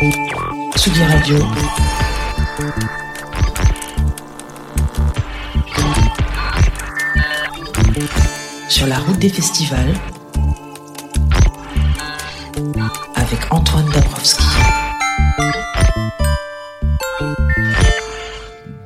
Tsugi Radio. Sur la route des festivals avec Antoine Dabrowski.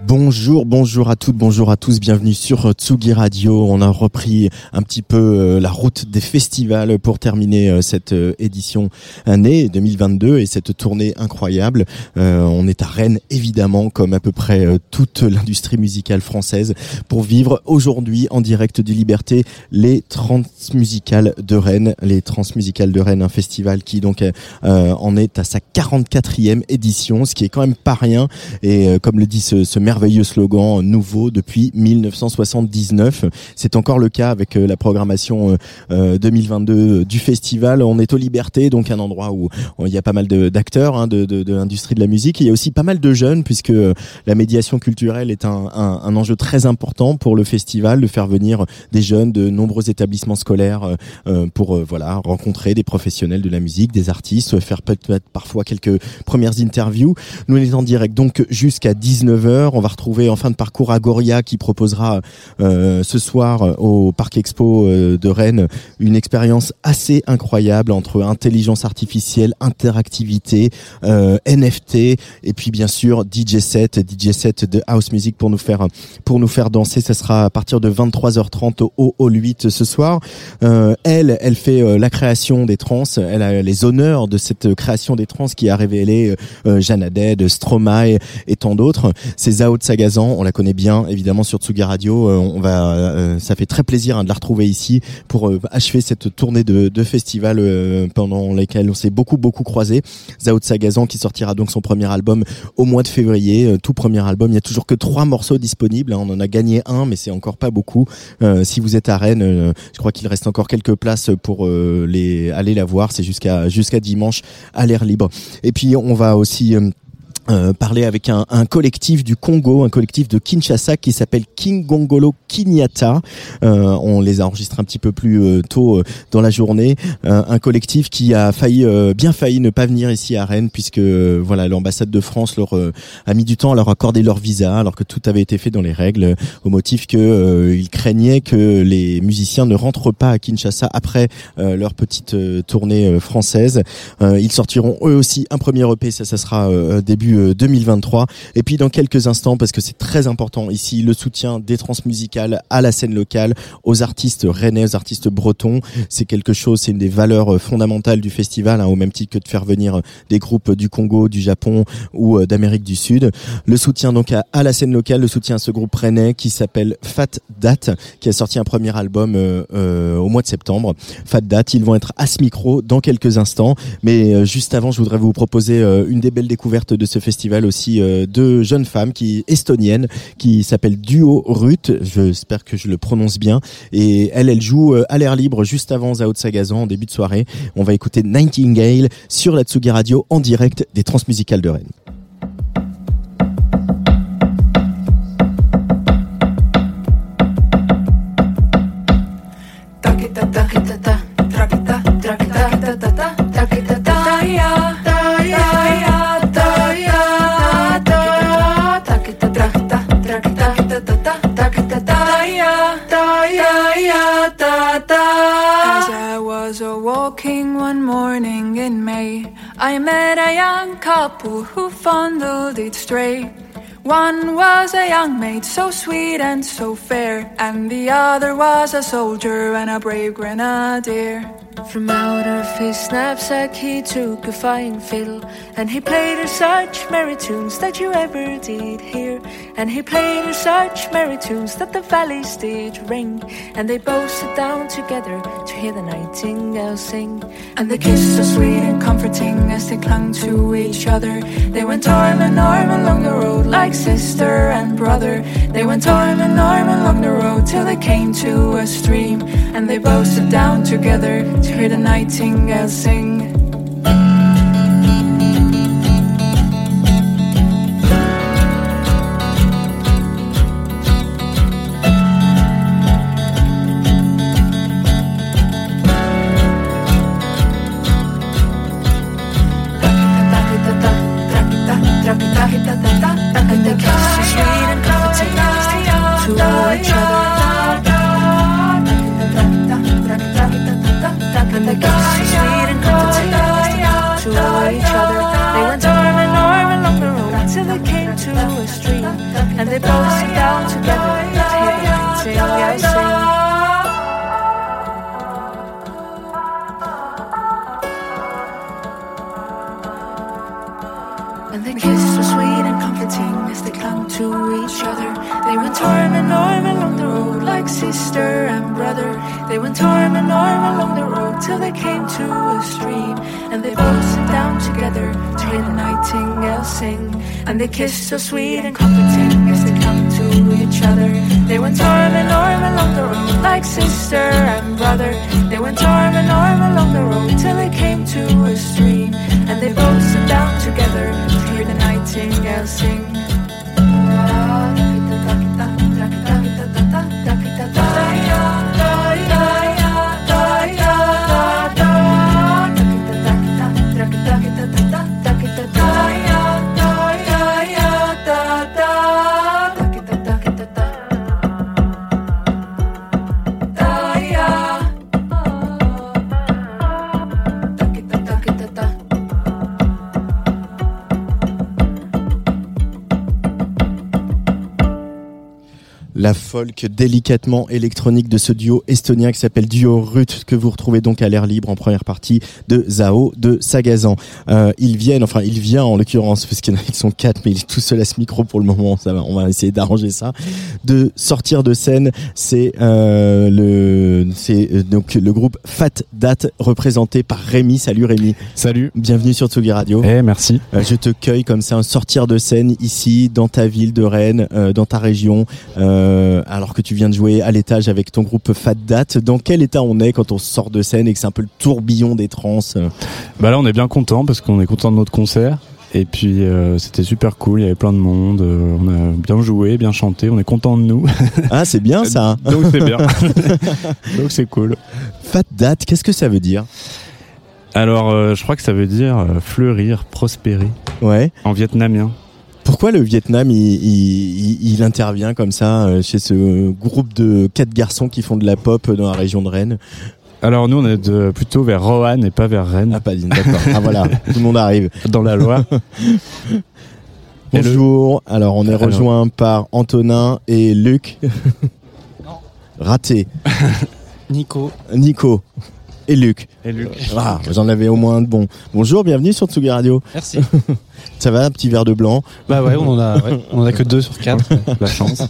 Bonjour, bonjour à toutes, bonjour à tous, bienvenue sur Tsugi Radio. On a repris un petit peu euh, la route des festivals pour terminer euh, cette euh, édition année 2022 et cette tournée incroyable. on est à Rennes évidemment, comme à peu près toute l'industrie musicale française, pour vivre aujourd'hui en direct des Libertés les Transmusicales de Rennes. Les Transmusicales de Rennes, un festival qui donc en est à sa 44e édition, ce qui est quand même pas rien. Et comme le dit ce merveilleux slogan nouveau depuis 1979. C'est encore le cas avec euh, la programmation 2022 euh, du festival. On est aux Libertés, donc un endroit où il y a pas mal d'acteurs hein, de, de, de l'industrie de la musique. Il y a aussi pas mal de jeunes puisque euh, la médiation culturelle est un, un, un enjeu très important pour le festival, de faire venir des jeunes de nombreux établissements scolaires pour voilà rencontrer des professionnels de la musique, des artistes, faire peut-être parfois quelques premières interviews. Nous est en direct donc jusqu'à 19h. On va retrouver en fin de parcours Agoria qui proposera euh, ce soir euh, au Parc Expo euh, de Rennes une expérience assez incroyable entre intelligence artificielle, interactivité, NFT et puis bien sûr DJ set, DJ set de house music pour nous faire pour nous faire danser. Ça sera à partir de 23h30 au Hall 8 ce soir. elle, elle fait la création des trans. Elle a les honneurs de cette création des trans qui a révélé Jeanne Haddad, Stromae et tant d'autres. C'est Zao Sagazan, on la connaît bien évidemment sur Tsugi Radio. Euh, on va, euh, ça fait très plaisir hein, de la retrouver ici pour euh, achever cette tournée de, de festivals pendant lesquels on s'est beaucoup beaucoup croisé. Zao Sagazan qui sortira donc son premier album au mois de février, tout premier album. Il y a toujours que trois morceaux disponibles. Hein. On en a gagné un, mais c'est encore pas beaucoup. si vous êtes à Rennes, je crois qu'il reste encore quelques places pour les aller la voir. C'est jusqu'à jusqu'à dimanche à l'air libre. Et puis on va aussi euh, parler avec un, un, collectif du Congo, un collectif de Kinshasa qui s'appelle King Gongolo Kinyata. Euh, on les a enregistrés un petit peu plus euh, tôt euh, dans la journée. un collectif qui a failli, bien failli, ne pas venir ici à Rennes puisque voilà l'ambassade de France leur a mis du temps à leur accorder leur visa alors que tout avait été fait dans les règles au motif que ils craignaient que les musiciens ne rentrent pas à Kinshasa après leur petite tournée française. ils sortiront eux aussi un premier EP, ça, ça sera début 2023. Euh, Et puis dans quelques instants, parce que c'est très important ici, le soutien des transmusicales à la scène locale, aux artistes rennais, aux artistes bretons. C'est quelque chose, c'est une des valeurs euh, fondamentales du festival, hein, au même titre que de faire venir euh, des groupes du Congo, du Japon ou d'Amérique du Sud. Le soutien donc à, la scène locale, le soutien à ce groupe rennais qui s'appelle Fat Date, qui a sorti un premier album au mois de septembre. Fat Date, ils vont être à ce micro dans quelques instants. Mais juste avant, je voudrais vous proposer une des belles découvertes de ce festival aussi euh, deux jeunes femmes qui estoniennes qui s'appellent Duo Ruth. J'espère que je le prononce bien. Et elle, elle joue euh, à l'air libre juste avant Zao Sagazan en début de soirée. On va écouter Nightingale sur la Tsugi Radio en direct des Transmusicales de Rennes. I met a young couple who fondled it straight. One was a young maid, so sweet and so fair, and the other was a soldier and a brave grenadier. From out of his knapsack he took a fine fiddle And he played her such merry tunes that you ever did hear. And he played her such merry tunes that the valleys did ring And they both sat down together to hear the nightingale sing. And they kissed so sweet and comforting as they clung to each other. They went arm in arm along the road like sister and brother. They went arm in arm along the road till they came to a stream And they both sat down together to hear the nightingale sing sister and brother. They went arm in arm along the road till they came to a stream. And they both sat down together to hear the nightingale sing. And they kissed so sweet and comforting as they clung to each other. They went arm in arm along the road like sister and brother. They went arm in arm along the road till they came to a stream. And they both sat down together to hear the nightingale sing. La folk délicatement électronique de ce duo estonien qui s'appelle Duo Rut que vous retrouvez donc à l'air libre en première partie de Zao de Sagazan. Euh, ils viennent, enfin il vient en l'occurrence parce qu'il y en a qui sont quatre mais il est tout seul à ce micro pour le moment. Ça va, on va essayer d'arranger ça. De sortir de scène, c'est euh, le, c'est euh, donc le groupe Fat Date représenté par Rémi. Salut Rémi. Salut. Bienvenue sur Tsugi Radio. Eh, merci. Euh, je te cueille comme ça, un sortir de scène ici, dans ta ville de Rennes, euh, dans ta région, euh, alors que tu viens de jouer à l'étage avec ton groupe Fat Date. Dans quel état on est quand on sort de scène et que c'est un peu le tourbillon des trans euh Bah là, on est bien content parce qu'on est content de notre concert. Et puis euh, c'était super cool, il y avait plein de monde, euh, on a bien joué, bien chanté, on est content de nous. Ah, c'est bien ça. Donc c'est bien. Donc c'est cool. Fat Date, qu'est-ce que ça veut dire? Alors euh, je crois que ça veut dire euh, fleurir, prospérer Ouais. en vietnamien. Pourquoi le Vietnam il, il, intervient comme ça euh, chez ce groupe de quatre garçons qui font de la pop dans la région de Rennes Alors nous on est de, plutôt vers Roanne et pas vers Rennes, Ah pas d'accord. Ah voilà, tout le monde arrive. dans la Loire. Le- Bonjour. Alors on est Alors- rejoint par Antonin et Luc. Raté. Nico. Nico et Luc. Et Luc. Ah, j'en avais au moins un de bon. Bonjour, bienvenue sur Tsugi Radio. Merci. Ça va, un petit verre de blanc. bah ouais, on en a, ouais, on en a que deux sur quatre. La chance.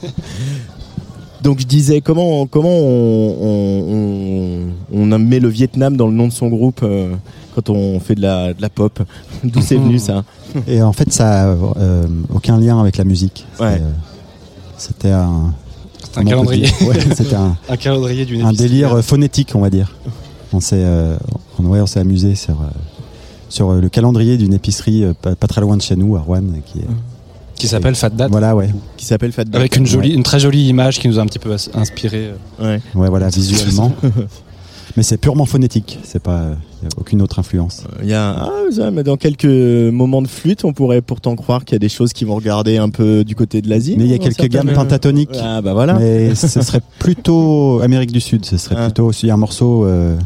Donc je disais comment comment on, on, on met le Vietnam dans le nom de son groupe euh, quand on fait de la, de la pop? D'où c'est venu ça? Et en fait, ça a euh, aucun lien avec la musique. C'était, Ouais. euh, C'était un, calendrier. dire Ouais, c'était un, Un calendrier d'une un délire euh, phonétique, on va dire. On s'est, euh, on, ouais, on s'est amusé sur, euh, sur euh, le calendrier d'une épicerie euh, pas, pas très loin de chez nous, à Rouen, qui est, Qui s'appelle Fat Date. voilà, ouais, Qui s'appelle Fat Date. Avec une jolie, une très jolie image qui nous a un petit peu inspiré. Ouais. ouais, voilà, visuellement. Mais c'est purement phonétique. C'est pas, euh, y a aucune autre influence. Il y a ah, ça, mais dans quelques moments de flûte, on pourrait pourtant croire qu'il y a des choses qui vont regarder un peu du côté de l'Asie. Mais il y a quelques gammes pentatoniques. Ah bah voilà. Mais ce serait plutôt Amérique du Sud. Ce serait Ah. plutôt aussi un morceau euh,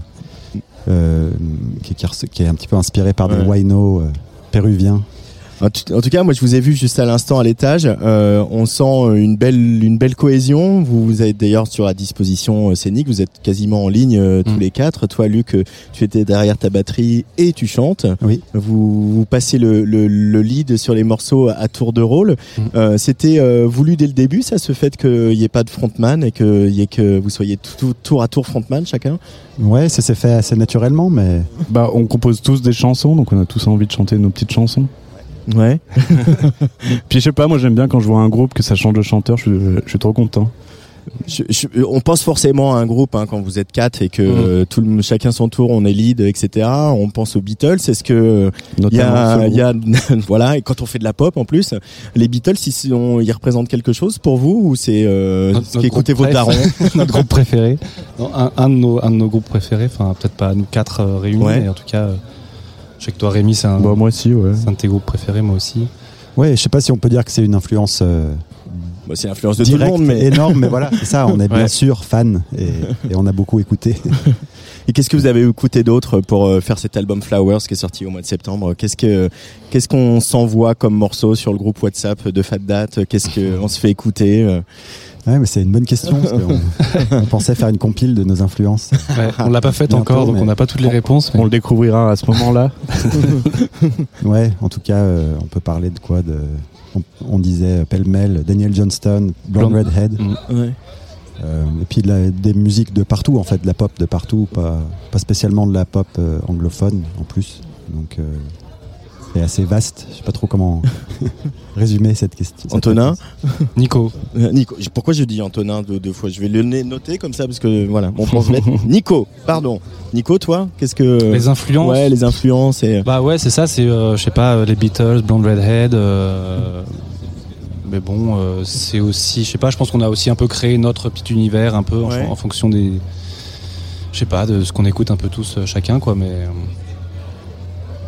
qui, qui, qui est un petit peu inspiré par des wino euh, péruviens. En tout, cas, moi, je vous ai vu juste à l'instant à l'étage. Euh, on sent une belle, une belle cohésion. Vous, vous êtes d'ailleurs sur la disposition euh, scénique. Vous êtes quasiment en ligne euh, tous Mm. les quatre. Toi, Luc, euh, tu étais derrière ta batterie et tu chantes. Oui. Vous, vous passez le, le, le lead sur les morceaux à tour de rôle. Mm. Euh, C'était euh, voulu dès le début, ça, ce fait qu'il n'y ait pas de frontman et que, y ait que vous soyez tout- tout- tour à tour frontman chacun? Ouais, ça s'est fait assez naturellement, mais Bah, on compose tous des chansons, donc on a tous envie de chanter nos petites chansons. Ouais. Puis je sais pas, moi j'aime bien quand je vois un groupe que ça change de chanteur, je suis, je suis trop content. Je- je- on pense forcément à un groupe hein, quand vous êtes quatre et que Mhm. euh, tout le, chacun son tour, on est lead, etc. On pense aux Beatles. Est-ce que il y Notamment a, y a voilà et quand on fait de la pop en plus, les Beatles ils, sont, ils représentent quelque chose pour vous ou c'est euh, ce notre qu'écoutez groupe vos darons notre groupe préféré. Non, un, un de nos, un de nos groupes préférés, enfin peut-être pas nous quatre euh, réunis, Ouais. mais en tout cas, euh, je sais que toi Rémi, c'est un, Bah, moi aussi, ouais. c'est un de tes groupes préférés, moi aussi. ouais, je sais pas si on peut dire que c'est une influence euh, Bah, C'est l'influence de tout le directe, monde, mais énorme, mais voilà, c'est ça. On est bien sûr fan et, et on a beaucoup écouté. et qu'est-ce que vous avez écouté d'autre pour euh, faire cet album Flowers qui est sorti au mois de septembre? Qu'est-ce que qu'est-ce qu'on s'envoie comme morceau sur le groupe WhatsApp de Fat Date Qu'est-ce que on se fait écouter euh? Ouais, mais c'est une bonne question. Parce qu'on- on pensait faire une compile de nos influences. Ouais, on l'a pas fait Bientôt, encore, donc on n'a pas toutes les réponses. mais- On le découvrira à ce moment-là. Ouais, en tout cas, euh, on peut parler de quoi de, on, on disait pêle-mêle, Daniel Johnston, Blonde Redhead, Mm. Ouais. euh, et puis de la- des musiques de partout, en fait, de la pop de partout, pas, pas spécialement de la pop euh, anglophone en plus. Donc, euh, c'est assez vaste. Je sais pas trop comment résumer cette question. Antonin. Nico, Euh, Nico, pourquoi je dis Antonin deux, deux fois? Je vais le noter comme ça parce que voilà, mon pense bête. Nico, pardon. Nico, toi, qu'est-ce que les influences. Ouais, les influences et Bah ouais, c'est ça, c'est, euh, je sais pas, euh, les Beatles, Blonde Redhead. euh, mais bon, euh, c'est aussi, je sais pas, je pense qu'on a aussi un peu créé notre petit univers, un peu en, Ouais. en fonction des. Je sais pas, de ce qu'on écoute un peu tous euh, chacun, quoi, mais.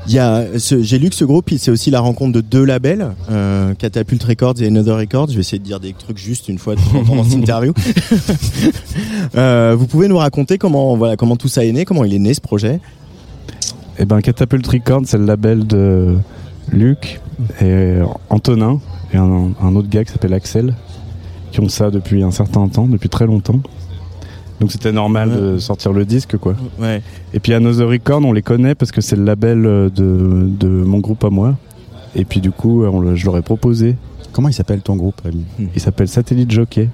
Il y a j'ai lu que ce groupe, c'est aussi la rencontre de deux labels, euh, Catapult Records et Another Records. Je vais essayer de dire des trucs juste une fois dans cette interview. Euh, vous pouvez nous raconter comment voilà comment tout ça est né, comment il est né ce projet? Et ben Catapult Records, c'est le label de Luc et Antonin et un, un autre gars qui s'appelle Axel, qui ont ça depuis un certain temps, depuis très longtemps. Donc c'était normal de sortir le disque, quoi. Ouais. Et puis Another Record, on les connaît parce que c'est le label de, de mon groupe à moi. Et puis du coup, on le- je leur ai proposé. Comment il s'appelle ton groupe, Rémi Il s'appelle Satellite Jockey.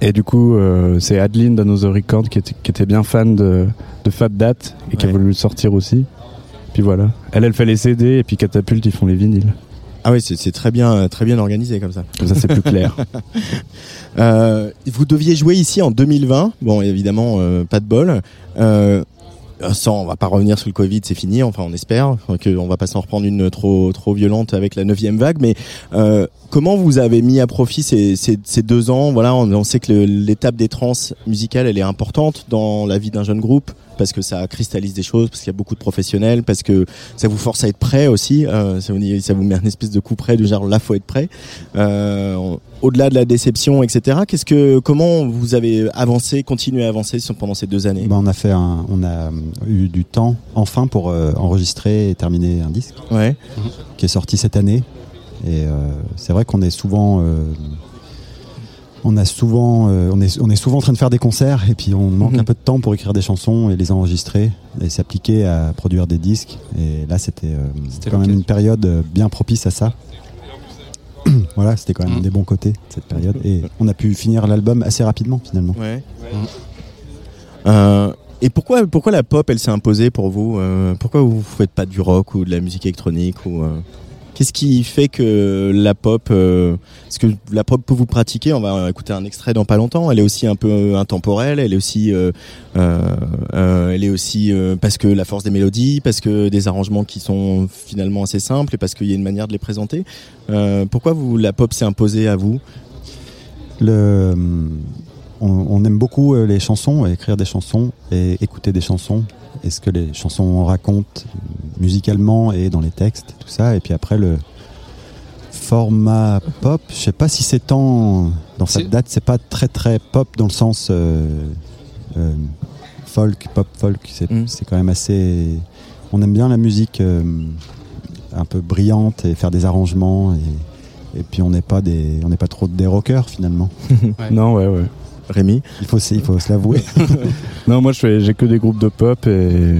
Et du coup, euh, c'est Adeline d'Another Record qui était, qui était bien fan de, de Fat Date et qui a voulu le sortir aussi. Puis voilà. Elle, elle fait les CD et puis Catapult, ils font les vinyles. Ah oui, c'est très bien très bien organisé comme ça. Comme ça, c'est plus clair. Euh, vous deviez jouer ici en 2020. Bon, évidemment, euh, pas de bol. Euh, sans, on va pas revenir sur le Covid, c'est fini. Enfin, on espère qu'on va pas s'en reprendre une trop trop violente avec la neuvième vague. Mais euh, comment vous avez mis à profit ces, ces, ces deux ans? Voilà, on, on sait que l'étape des trans musicales, elle est importante dans la vie d'un jeune groupe parce que ça cristallise des choses, parce qu'il y a beaucoup de professionnels, parce que ça vous force à être prêt aussi. Euh, ça, vous, ça vous met un espèce de coup près du genre là, faut être prêt. Euh, au-delà de la déception, etc. Qu'est-ce que, comment vous avez avancé, continué à avancer pendant ces deux années? Ben, on a fait un, on a eu du temps enfin pour euh, enregistrer et terminer un disque Ouais. qui est sorti cette année. Et c'est vrai qu'on est souvent, on a souvent, euh, on est, on est souvent en train de faire des concerts et puis on manque Mhm. un peu de temps pour écrire des chansons et les enregistrer et s'appliquer à produire des disques. Et là, c'était euh, quand même une période euh, bien propice à ça. voilà, c'était quand même un Mhm. des bons côtés de cette période et on a pu finir l'album assez rapidement finalement. Ouais. Euh, et pourquoi, pourquoi la pop, elle s'est imposée pour vous Euh, Pourquoi vous faites pas du rock ou de la musique électronique ou euh, Qu'est-ce qui fait que la pop, euh, parce que la pop peut vous pratiquer, on va écouter un extrait dans pas longtemps. Elle est aussi un peu intemporelle, elle est aussi, euh, euh, euh, elle est aussi parce que la force des mélodies, parce que des arrangements qui sont finalement assez simples et parce qu'il y a une manière de les présenter. Pourquoi la pop s'est imposée à vous? On, aime beaucoup les chansons, écrire des chansons et écouter des chansons. Et ce que les chansons racontent musicalement et dans les textes, tout ça. Et puis après, le format pop, je sais pas si c'est tant. Dans cette date, c'est pas très très pop dans le sens euh, euh, folk, pop folk. C'est Mm. c'est quand même assez. On aime bien la musique. euh, un peu brillante et faire des arrangements et, et puis on n'est pas des on n'est pas trop des rockers finalement. Non, ouais, ouais. Rémi Il faut se- il faut se l'avouer. Non, moi, je fais, j'ai que des groupes de pop et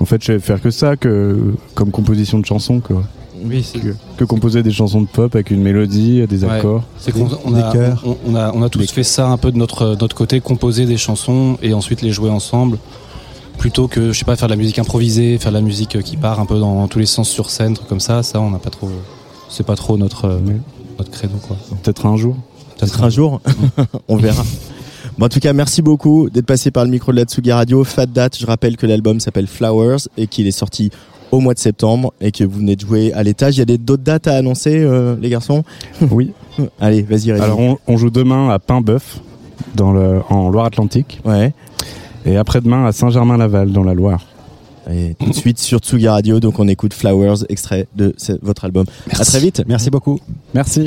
en fait, je vais faire que ça, que comme composition de chansons, quoi. Oui, c'est Que, que composer des chansons de pop avec une mélodie, des Ouais. accords. C'est qu'on on Des a, chœurs. on, on a, on a tous Des- fait ça un peu de notre, de notre côté, composer des chansons et ensuite les jouer ensemble, plutôt que, je sais pas, faire de la musique improvisée, faire de la musique qui part un peu dans tous les sens sur scène, trucs comme ça. Ça, on n'a pas trop, c'est pas trop notre, euh, notre credo, quoi. Peut-être un jour. Peut-être un jour, on verra. Bon, en tout cas, merci beaucoup d'être passé par le micro de la Tsugi Radio. Fat Date, je rappelle que l'album s'appelle Flowers et qu'il est sorti au mois de septembre et que vous venez de jouer à l'étage. Il y a d'autres dates à annoncer, euh, les garçons? Oui. Allez, vas-y, Rémi. Alors, on, on joue demain à Paimboeuf, dans le, en Loire-Atlantique, Ouais. et après-demain à Saint-Germain-Laval, dans la Loire. Et tout de suite sur Tsugi Radio, donc on écoute Flowers, extrait de votre album. À très vite. Merci beaucoup. Merci.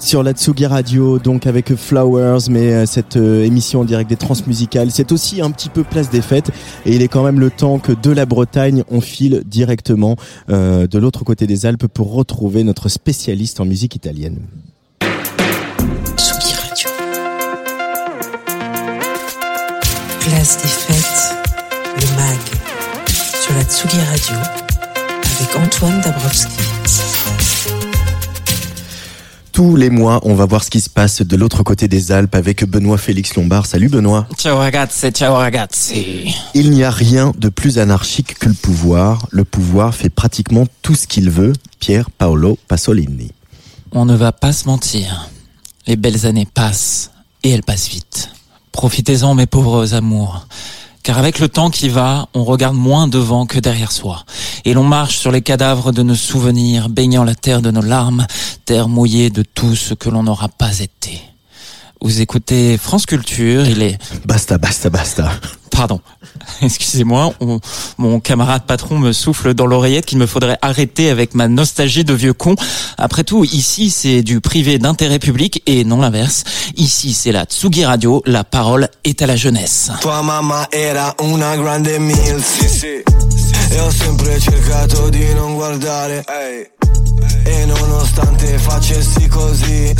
Sur la Tsugi Radio, donc avec Flowers, mais euh, cette euh, émission en direct des transmusicales, c'est aussi un petit peu place des fêtes, et il est quand même le temps que de la Bretagne, on file directement euh, de l'autre côté des Alpes pour retrouver notre spécialiste en musique italienne. Tsugi Radio. Place des fêtes, le MAG, sur la Tsugi Radio, avec Antoine Dabrowski. Tous les mois, on va voir ce qui se passe de l'autre côté des Alpes avec Benoît Félix Lombard. Salut Benoît. Ciao ragazzi, ciao ragazzi. Il n'y a rien de plus anarchique que le pouvoir. Le pouvoir fait pratiquement tout ce qu'il veut. Pierre Paolo Pasolini. On ne va pas se mentir. Les belles années passent, et elles passent vite. Profitez-en mes pauvres amours, Car avec le temps qui va, on regarde moins devant que derrière soi. Et l'on marche sur les cadavres de nos souvenirs, baignant la terre de nos larmes, terre mouillée de tout ce que l'on n'aura pas été. Vous écoutez France Culture, il est... Basta, basta, basta. Pardon, excusez-moi, on- mon camarade patron me souffle dans l'oreillette qu'il me faudrait arrêter avec ma nostalgie de vieux con. Après tout, ici c'est du privé d'intérêt public et non l'inverse. Ici c'est la Tsugi Radio, la parole est à la jeunesse. Tua mamma era una grande milf Sì, sì, E ho sempre cercato di non guardare E nonostante facessi così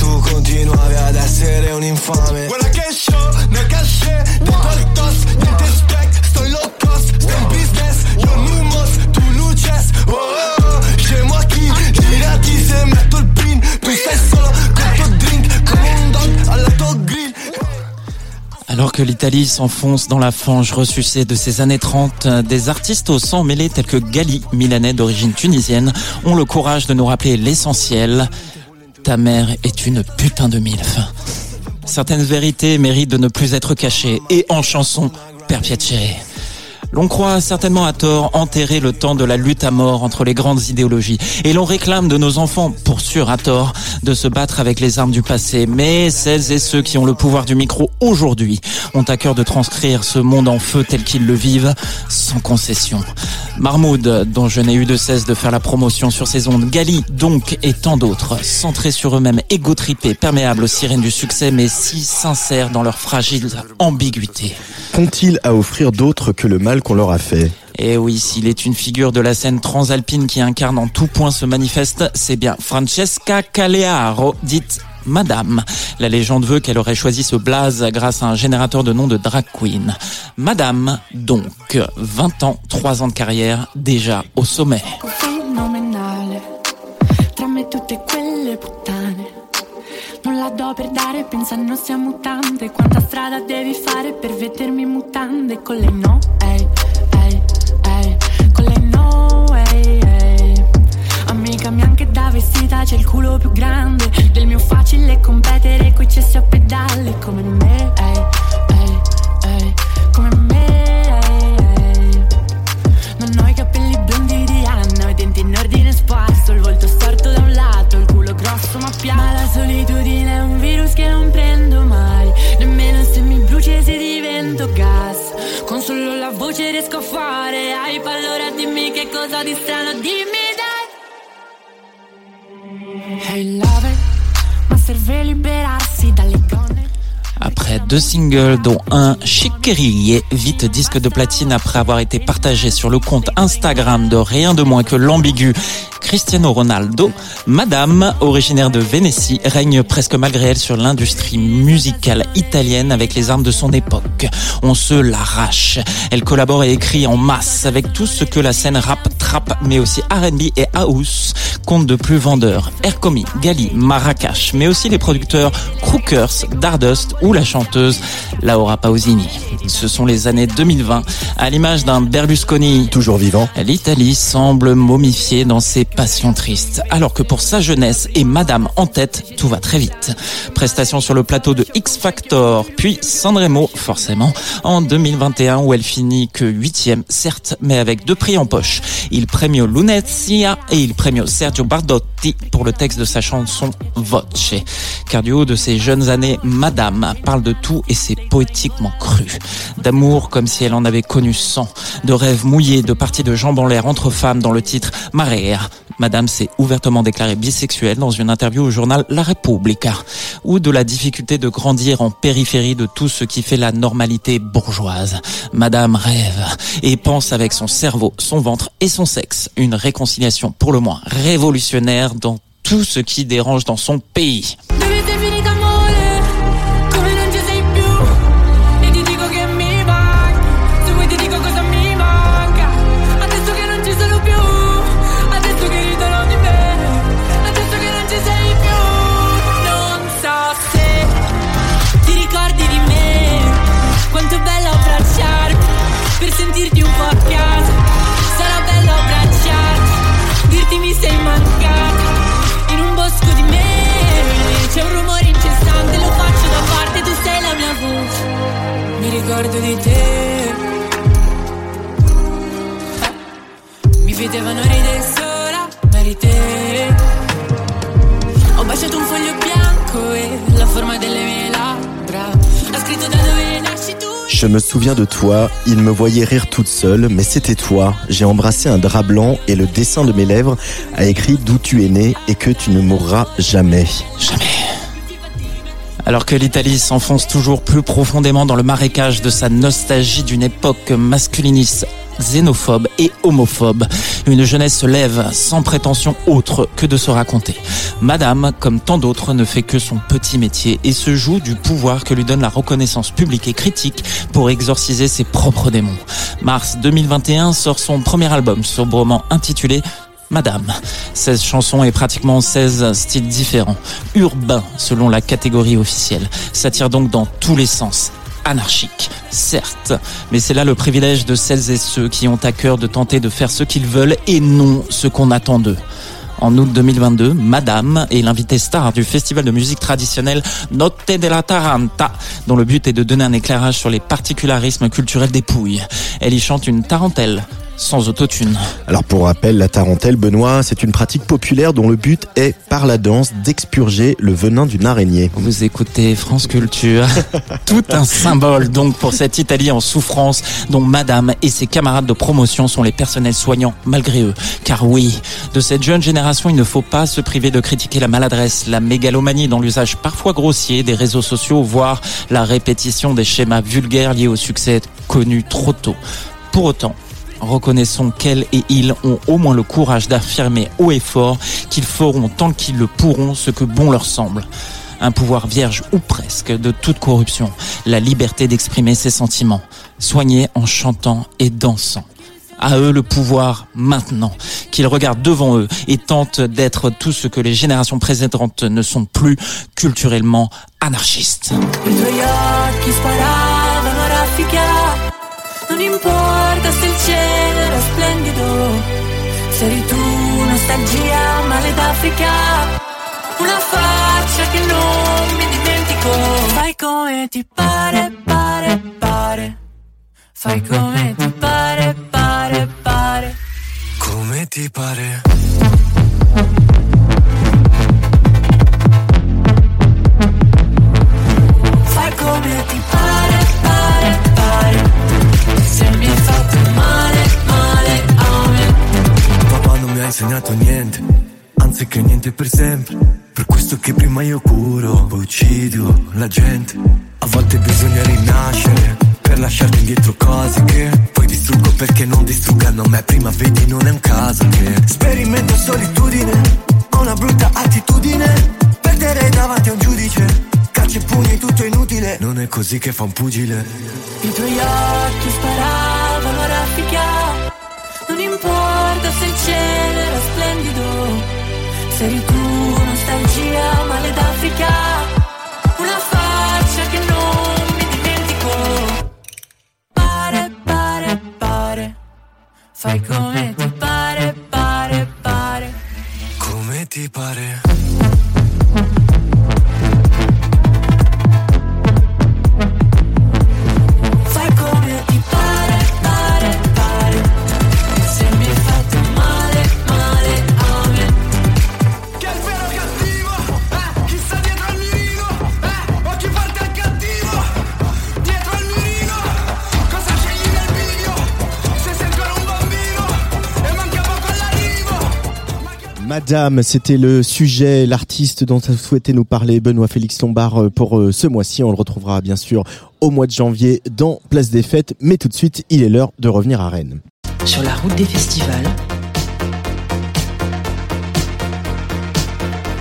Tu continuavi ad essere un infame. Guarda che show, nel cachet Dentro il toss, niente spec Sto in low cost, sto in business. Io numos, tu luces. Oh, oh, oh. Chez moi qui, girati se metto il pin. Tu stai solo col tuo drink Come un dog alla tua grill. Alors que l'Italie s'enfonce dans la fange ressucée de ces années 30, euh, des artistes au sang mêlé tels que Gali, milanais d'origine tunisienne, ont le courage de nous rappeler l'essentiel. Ta mère est une putain de milf. Certaines vérités méritent de ne plus être cachées et en chanson, Piacere. L'on croit certainement à tort enterrer le temps de la lutte à mort entre les grandes idéologies. Et l'on réclame de nos enfants, pour sûr à tort, de se battre avec les armes du passé. Mais celles et ceux qui ont le pouvoir du micro aujourd'hui ont à cœur de transcrire ce monde en feu tel qu'ils le vivent, sans concession. Marmoud, dont je n'ai eu de cesse de faire la promotion sur ces ondes, Gali, donc, et tant d'autres, centrés sur eux-mêmes, égotripés, perméables aux sirènes du succès, mais si sincères dans leur fragile ambiguïté. Qu'ont-ils à offrir d'autre que le mal qu'on leur a fait Et oui, s'il est une figure de la scène transalpine qui incarne en tout point ce manifeste, c'est bien Francesca Calearo, dite Madame. La légende veut qu'elle aurait choisi ce blaze grâce à un générateur de nom de drag queen. Madame, donc, 20 ans, 3 ans de carrière, déjà au sommet. do per dare, pensano sia mutante Quanta strada devi fare per vedermi in mutande Con le no, ehi, Amica mia anche da vestita c'è il culo più grande Del mio facile competere coi cessi a pedale Come me, ehi, ehi, ehi Come me, ehi, ehi non ho i capelli biondi di Anna, ho i denti in ordine sparso, il volto storto da un lato, il culo grosso ma piano. Ma la solitudine è un virus che non prendo mai, nemmeno se mi bruci e se divento gas. Con solo la voce riesco a fare hype, allora dimmi che cosa di strano, dimmi. Hey lover, ma serve liberarsi. Deux singles, dont un Chiquerillier, vite disque de platine après avoir été partagé sur le compte Instagram de rien de moins que l'ambigu Cristiano Ronaldo, Madame, originaire de Vénétie, règne presque malgré elle sur l'industrie musicale italienne avec les armes de son époque. On se l'arrache. Elle collabore et écrit en masse avec tout ce que la scène rap, trap, mais aussi R&B et house compte de plus vendeurs. Ercomi, Gali, Marrakech, mais aussi les producteurs Crookers, Dardust ou la chanteuse Laura Pausini. Ce sont les années 2020. À l'image d'un Berlusconi toujours vivant, l'Italie semble momifiée dans ses passions tristes. Alors que pour sa jeunesse et Madame en tête, tout va très vite. Prestation sur le plateau de X Factor, puis Sanremo, forcément, en 2021 où elle finit que huitième, certes, mais avec deux prix en poche. Il premio Lunezia et il premio Sergio Bardotti pour le texte de sa chanson Voce. Car du haut de ses jeunes années, Madame parle de tout et c'est poétiquement cru. D'amour comme si elle en avait connu cent. De rêves mouillés, de parties de jambes en l'air entre femmes dans le titre Marea. Madame s'est ouvertement déclarée bisexuelle dans une interview au journal La Repubblica. Ou de la difficulté de grandir en périphérie de tout ce qui fait la normalité bourgeoise. Madame rêve et pense avec son cerveau, son ventre et son sexe. Une réconciliation pour le moins révolutionnaire dans tout ce qui dérange dans son pays. Je me souviens de toi, il me voyait rire toute seule, mais c'était toi. J'ai embrassé un drap blanc et le dessin de mes lèvres a écrit d'où tu es né et que tu ne mourras jamais. Jamais. Alors que l'Italie s'enfonce toujours plus profondément dans le marécage de sa nostalgie d'une époque masculiniste, xénophobe et homophobe, une jeunesse se lève sans prétention autre que de se raconter. Madame, comme tant d'autres, ne fait que son petit métier et se joue du pouvoir que lui donne la reconnaissance publique et critique pour exorciser ses propres démons. Mars 2021 sort son premier album sobrement intitulé Madame. 16 chansons et pratiquement 16 styles différents. Urbain, selon la catégorie officielle. Ça donc dans tous les sens. Anarchique, certes, mais c'est là le privilège de celles et ceux qui ont à cœur de tenter de faire ce qu'ils veulent et non ce qu'on attend d'eux. En août 2022, Madame est l'invité star du festival de musique traditionnelle Notte della Taranta, dont le but est de donner un éclairage sur les particularismes culturels des Pouilles. Elle y chante une tarentelle, sans autotune. Alors pour rappel, la tarentelle, Benoît, c'est une pratique populaire dont le but est, par la danse, d'expurger le venin d'une araignée. Vous écoutez France Culture. Tout un symbole donc pour cette Italie en souffrance dont Madame et ses camarades de promotion sont les personnels soignants malgré eux. Car oui, de cette jeune génération, il ne faut pas se priver de critiquer la maladresse, la mégalomanie dans l'usage parfois grossier des réseaux sociaux, voire la répétition des schémas vulgaires liés au succès connu trop tôt. Pour autant, Reconnaissons qu'elles et ils ont au moins le courage d'affirmer haut et fort qu'ils feront tant qu'ils le pourront ce que bon leur semble. Un pouvoir vierge ou presque de toute corruption, la liberté d'exprimer ses sentiments, soignés en chantant et dansant. À eux le pouvoir maintenant, qu'ils regardent devant eux et tentent d'être tout ce que les générations précédentes ne sont plus culturellement anarchistes. Non importa se il cielo era splendido. Se eri tu, nostalgia, male d'Africa. Una faccia che non mi dimentico. Fai come ti pare, pare, pare. Fai come ti pare, pare, pare. Come ti pare? Fai come ti insegnato niente, anzi che niente per sempre. Per questo che prima io curo, poi uccido la gente. A volte bisogna rinascere per lasciarti indietro cose che poi distruggo perché non distruggano me. Prima vedi non è un caso che sperimento solitudine, ho una brutta attitudine. Perdere davanti a un giudice, calci e pugni tutto inutile. Non è così che fa un pugile. I tuoi occhi sparavano a raffica. Non importa se il cielo era splendido. Se eri tu, nostalgia, male d'Africa. Una faccia che non mi dimentico. Pare, pare, pare. Fai come ti pare, pare, pare. Come ti pare? Madame, c'était le sujet, l'artiste dont a souhaité nous parler Benoît Félix Lombard euh, pour euh, ce mois-ci. On le retrouvera bien sûr au mois de janvier dans Place des Fêtes. Mais tout de suite, il est l'heure de revenir à Rennes. Sur la route des festivals.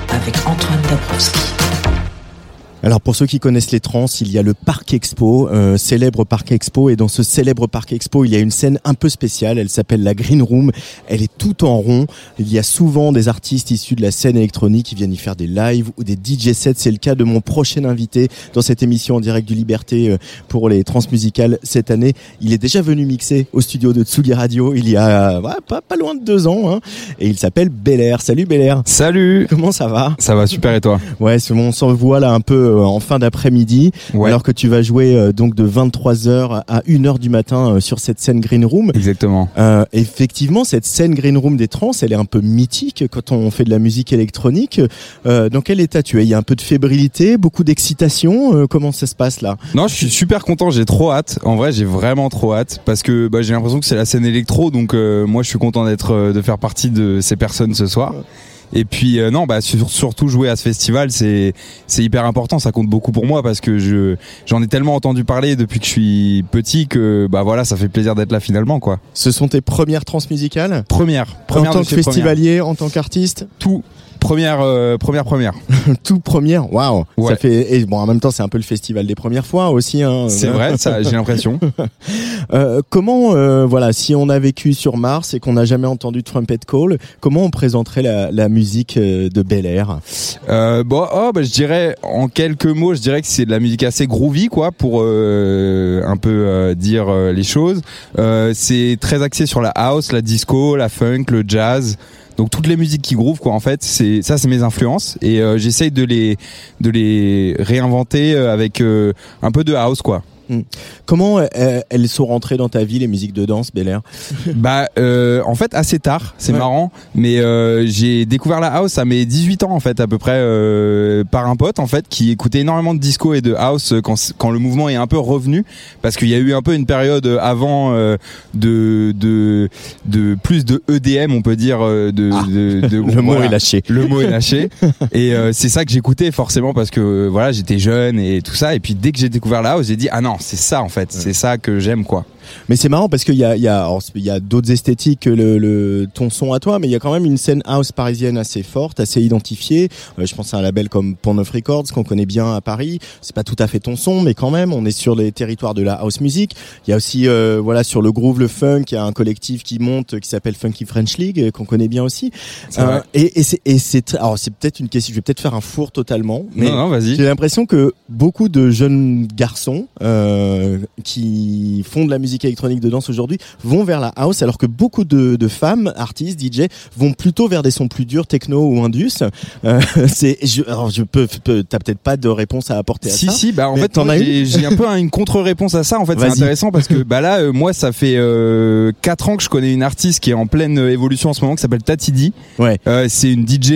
Avec Antoine Dabrowski. Alors pour ceux qui connaissent les trans, il y a le Parc Expo, euh, célèbre Parc Expo, et dans ce célèbre Parc Expo, il y a une scène un peu spéciale. Elle s'appelle la Green Room. Elle est tout en rond. Il y a souvent des artistes issus de la scène électronique qui viennent y faire des lives ou des DJ sets. C'est le cas de mon prochain invité dans cette émission en direct du Liberté euh, pour les transmusicales cette année. Il est déjà venu mixer au studio de Tsugi Radio il y a ouais, pas, pas loin de deux ans, hein, et il s'appelle Bel Air. Salut Bel Air. Salut Comment ça va? Ça va super et toi? Ouais, c'est- on s'en voit là un peu euh, en fin d'après-midi, Ouais. alors que tu vas jouer euh, donc de 23h à 1h du matin euh, sur cette scène Green Room. Exactement. Effectivement, cette scène Green Room des trans, elle est un peu mythique quand on fait de la musique électronique. Dans quel état tu es? Il y a un peu de fébrilité, beaucoup d'excitation. comment ça se passe là? Non, je suis super content, j'ai trop hâte. En vrai, j'ai vraiment trop hâte parce que bah, j'ai l'impression que c'est la scène électro, donc moi je suis content d'être de faire partie de ces personnes ce soir. Et puis euh, non, bah sur- surtout jouer à ce festival, c'est c'est hyper important, ça compte beaucoup pour moi parce que je j'en ai tellement entendu parler depuis que je suis petit que bah voilà, ça fait plaisir d'être là finalement quoi. Ce sont tes premières transmusicales? Première, première En tant que Première. festivalier, en tant qu'artiste Tout? Première, euh, première, première. Tout première, waouh Ouais. Ça fait et bon en même temps c'est un peu le festival des premières fois aussi. Hein, C'est vrai, ça, j'ai l'impression. Euh, comment euh, voilà si on a vécu sur Mars et qu'on n'a jamais entendu Trumpet Call, comment on présenterait la, la musique euh, de Bel Air? Euh, bon, oh, bah, je dirais en quelques mots, je dirais que c'est de la musique assez groovy, quoi, pour euh, un peu euh, dire les choses. Euh, c'est très axé sur la house, la disco, la funk, le jazz. Donc toutes les musiques qui groove, quoi. En fait, c'est ça, c'est mes influences et euh, j'essaye de les de les réinventer euh, avec euh, un peu de house, quoi. Hmm. Comment euh, elles sont rentrées dans ta vie les musiques de danse Bel Air? Bah euh, en fait assez tard, c'est Ouais. marrant, mais euh, j'ai découvert la house à mes 18 ans en fait à peu près euh, par un pote en fait qui écoutait énormément de disco et de house quand quand le mouvement est un peu revenu parce qu'il y a eu un peu une période avant euh, de de de plus de EDM on peut dire euh, de, de, de- Le mot est lâché. Le mot est lâché et euh, c'est ça que j'écoutais forcément parce que euh, voilà, j'étais jeune et tout ça et puis dès que j'ai découvert la house, j'ai dit ah non, c'est ça en fait, c'est ça que j'aime quoi. Mais c'est marrant parce qu'il y a, il y a, alors, y a d'autres esthétiques que le, le, ton son à toi, mais il y a quand même une scène house parisienne assez forte, assez identifiée. Euh, je pense à un label comme Pont Neuf Records qu'on connaît bien à Paris. C'est pas tout à fait ton son, mais quand même, on est sur les territoires de la house music. Il y a aussi, euh, voilà, sur le groove, le funk, il y a un collectif qui monte qui s'appelle Funky French League euh, qu'on connaît bien aussi. Vrai. et, et c'est, et c'est, alors c'est peut-être une question. Je vais peut-être faire un four totalement, mais non non, vas-y. j'ai l'impression que beaucoup de jeunes garçons euh, qui font de la musique électronique de danse aujourd'hui vont vers la house, alors que beaucoup de, de femmes, artistes, DJ, vont plutôt vers des sons plus durs, techno ou indus. Euh, c'est, je, alors je peux, peux- t'as peut-être pas de réponse à apporter à Si ça. si bah en fait t'en as j'ai un peu un- une contre-réponse à ça en fait c'est intéressant parce que bah là euh, moi ça fait euh, 4 ans que je connais une artiste qui est en pleine évolution en ce moment qui s'appelle Tatidi. Ouais. C'est une DJ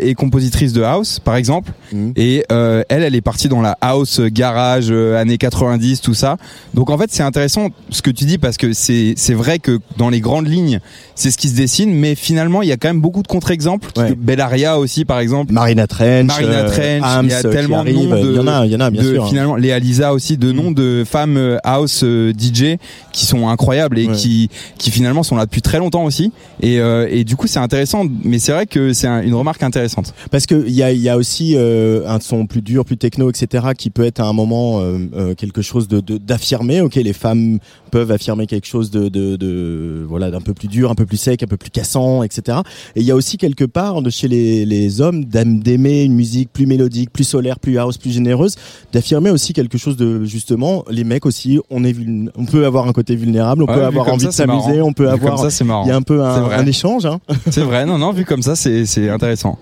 et compositrice de house par exemple Mhm. et elle elle est partie dans la house garage années 90 tout ça. Donc en fait c'est intéressant ce que tu dis parce que c'est vrai que dans les grandes lignes c'est ce qui se dessine mais finalement il y a quand même beaucoup de contre-exemples. Ouais. Bellaria aussi par exemple. Marina Trench, Marina euh, Trench, il y a euh, tellement de noms de, il y en a, il y en a bien de- sûr. Finalement, Léa Lisa aussi, de noms de femmes euh, house DJ qui sont incroyables et Ouais. qui qui finalement sont là depuis très longtemps aussi. Et, euh, et du coup, c'est intéressant. Mais c'est vrai que c'est un- une remarque intéressante. Parce que il y a, y a aussi euh, un son plus dur, plus techno, etc., qui peut être à un moment quelque chose de- d'affirmé. ok, les femmes peuvent affirmer quelque chose de, de, de voilà d'un peu plus dur, un peu plus sec, un peu plus cassant, etc. Et il y a aussi quelque part de chez les, les hommes d'aimer une musique plus mélodique, plus solaire, plus house, plus généreuse, d'affirmer aussi quelque chose de justement les mecs aussi. On est on peut avoir un côté vulnérable, on Ouais, peut avoir envie ça, de s'amuser, on peut Vu avoir. comme ça, c'est marrant. Il y a un peu un, échange. Hein. C'est vrai. Non, non. Vu comme ça, c'est c'est intéressant.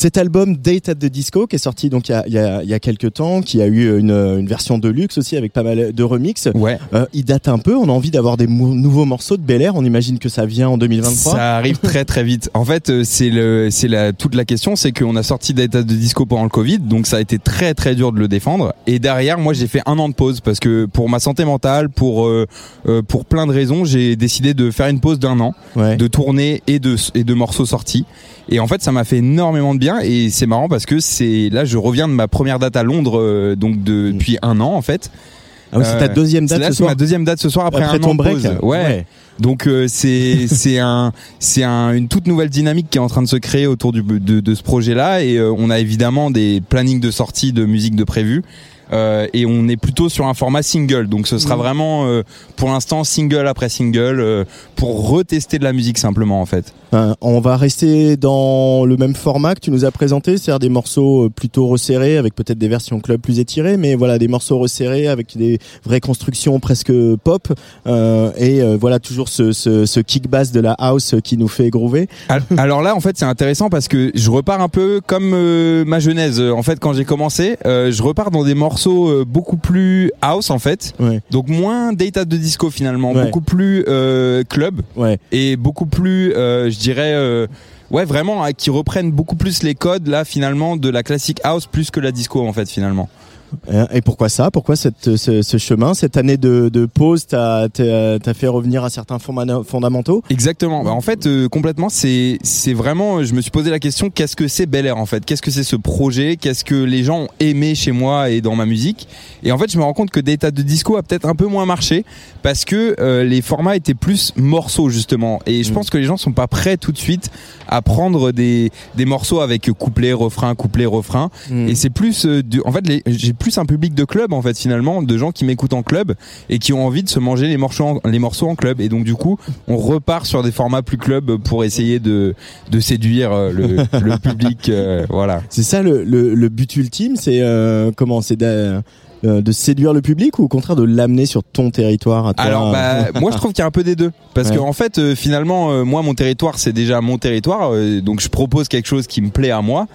Cet album Date at the Disco qui est sorti donc il y a, y a, y a quelques temps, qui a eu une, une version de luxe aussi avec pas mal de remix. Ouais. Euh, il date un peu. On a envie d'avoir des nouveaux morceaux de Bel Air. On imagine que ça vient en 2023. Ça arrive très très vite. En fait, euh, c'est le, c'est la toute la question, c'est qu'on a sorti d'état de disco pendant le Covid, donc ça a été très très dur de le défendre. Et derrière, moi, j'ai fait un an de pause parce que pour ma santé mentale, pour euh, euh, pour plein de raisons, j'ai décidé de faire une pause d'un an, Ouais. de tournée et de et de morceaux sortis. Et en fait, ça m'a fait énormément de bien. Et c'est marrant parce que c'est là, je reviens de ma première date à Londres, euh, donc de- depuis un an en fait. Ah oui, c'est ta Euh, deuxième date là, ce c'est soir. ma deuxième date ce soir après, Après un ton an break. pause. Ouais. Donc euh, c'est c'est un c'est un, une toute nouvelle dynamique qui est en train de se créer autour du, de, de ce projet-là et euh, on a évidemment des plannings de sortie de musique de prévu. Euh, et on est plutôt sur un format single, donc ce sera vraiment euh, pour l'instant single après single euh, pour retester de la musique simplement en fait. Euh, on va rester dans le même format que tu nous as présenté, c'est-à-dire des morceaux plutôt resserrés avec peut-être des versions club plus étirées, mais voilà des morceaux resserrés avec des vraies constructions presque pop euh, et euh, voilà toujours ce, ce, ce kick bass de la house qui nous fait groover. Al- Alors là, en fait, c'est intéressant parce que je repars un peu comme euh, ma genèse. En fait, quand j'ai commencé, euh, je repars dans des morceaux euh, beaucoup plus house, en fait. Ouais. Donc moins data de disco finalement, Ouais. beaucoup plus euh, club Ouais. et beaucoup plus, euh, je dirais, euh, ouais, vraiment, hein, qui reprennent beaucoup plus les codes là finalement de la classique house plus que la disco en fait finalement. Euh, Et pourquoi ça? Pourquoi cette, ce, ce chemin? Cette année de, de pause t'a t'a- t'a fait revenir à certains fonda- fondamentaux? Exactement. Bah, en fait, euh, complètement, c'est vraiment. Je me suis posé la question qu'est-ce que c'est Bel Air en fait? Qu'est-ce que c'est ce projet? Qu'est-ce que les gens ont aimé chez moi et dans ma musique? Et en fait, je me rends compte que Data de Disco a peut-être un peu moins marché parce que euh, les formats étaient plus morceaux justement. Et je pense que les gens sont pas prêts tout de suite à prendre des des morceaux avec couplet, refrain, couplet, refrain. Mm. Et c'est plus, euh, du- en fait, j'ai plus un public de club en fait finalement, de gens qui m'écoutent en club et qui ont envie de se manger les morceaux, en, les morceaux en club. Et donc du coup, on repart sur des formats plus club pour essayer de de séduire euh, le, public. euh, voilà. C'est ça le, le, but ultime, c'est euh, comment C'est euh, de séduire le public ou au contraire de l'amener sur ton territoire à toi Alors bah, moi je trouve qu'il y a un peu des deux. Parce Ouais. que en fait euh, finalement euh, moi mon territoire c'est déjà mon territoire euh, donc je propose quelque chose qui me plaît à moi.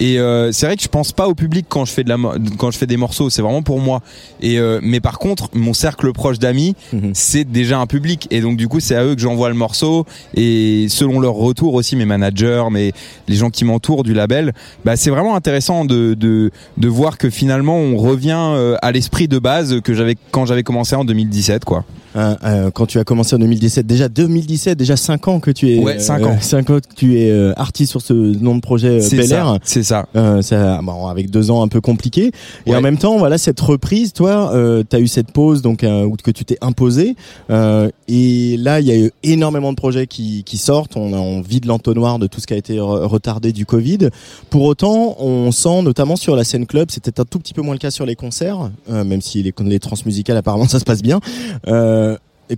Et euh, c'est vrai que je pense pas au public quand je fais de la quand je fais des morceaux c'est vraiment pour moi. Et euh, mais par contre mon cercle proche d'amis Mhm. c'est déjà un public. Et donc du coup c'est à eux que j'envoie le morceau. Et selon leur retour aussi mes managers mais les gens qui m'entourent du label bah c'est vraiment intéressant de, de de voir que finalement on revient euh, à l'esprit de base que j'avais quand j'avais commencé en 2017 quoi Euh, euh, quand tu as commencé en 2017, déjà 2017, déjà 5 ans que tu es Ouais, cinq ans. 5 ans que tu es euh, artiste sur ce nom de projet euh, C'est Bel ça, Air. c'est ça. Euh, ça bon, avec deux ans un peu compliqué et Ouais. en même temps voilà cette reprise toi euh, tu as eu cette pause donc euh, que tu t'es imposé euh, et là il y a eu énormément de projets qui, qui sortent on, a- on vide l'entonnoir de tout ce qui a été re- retardé du Covid pour autant on sent notamment sur la scène club c'était un tout petit peu moins le cas sur les concerts euh, même si les, les transmusicales apparemment ça se passe bien euh,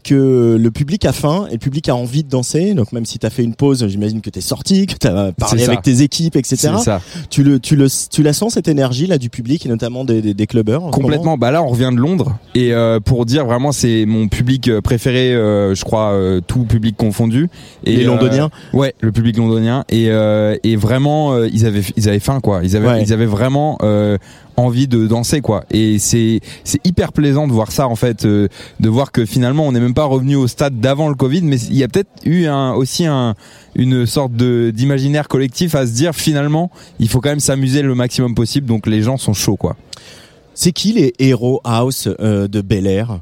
que le public a faim et le public a envie de danser donc même si tu as fait une pause j'imagine que tu es sorti que tu as parlé avec tes équipes etc ça. tu le tu le tu la sens cette énergie là du public et notamment des des, des clubbers? Complètement. Bah là, on revient de Londres et euh, pour dire vraiment, c'est mon public euh, préféré, euh, je crois, euh, tout public confondu. Et Les euh, Londoniens? Ouais, le public londonien et euh, et vraiment, euh, ils avaient ils avaient faim quoi. Ils avaient Ouais. ils avaient vraiment euh, envie de danser quoi. Et c'est c'est hyper plaisant de voir ça en fait, euh, de voir que finalement, on n'est même pas revenu au stade d'avant le Covid, mais il y a peut-être eu un aussi un une sorte de d'imaginaire collectif à se dire finalement, il faut quand même s'amuser le maximum possible. Donc les gens sont chauds quoi. C'est qui les héros house euh, de Bel Air?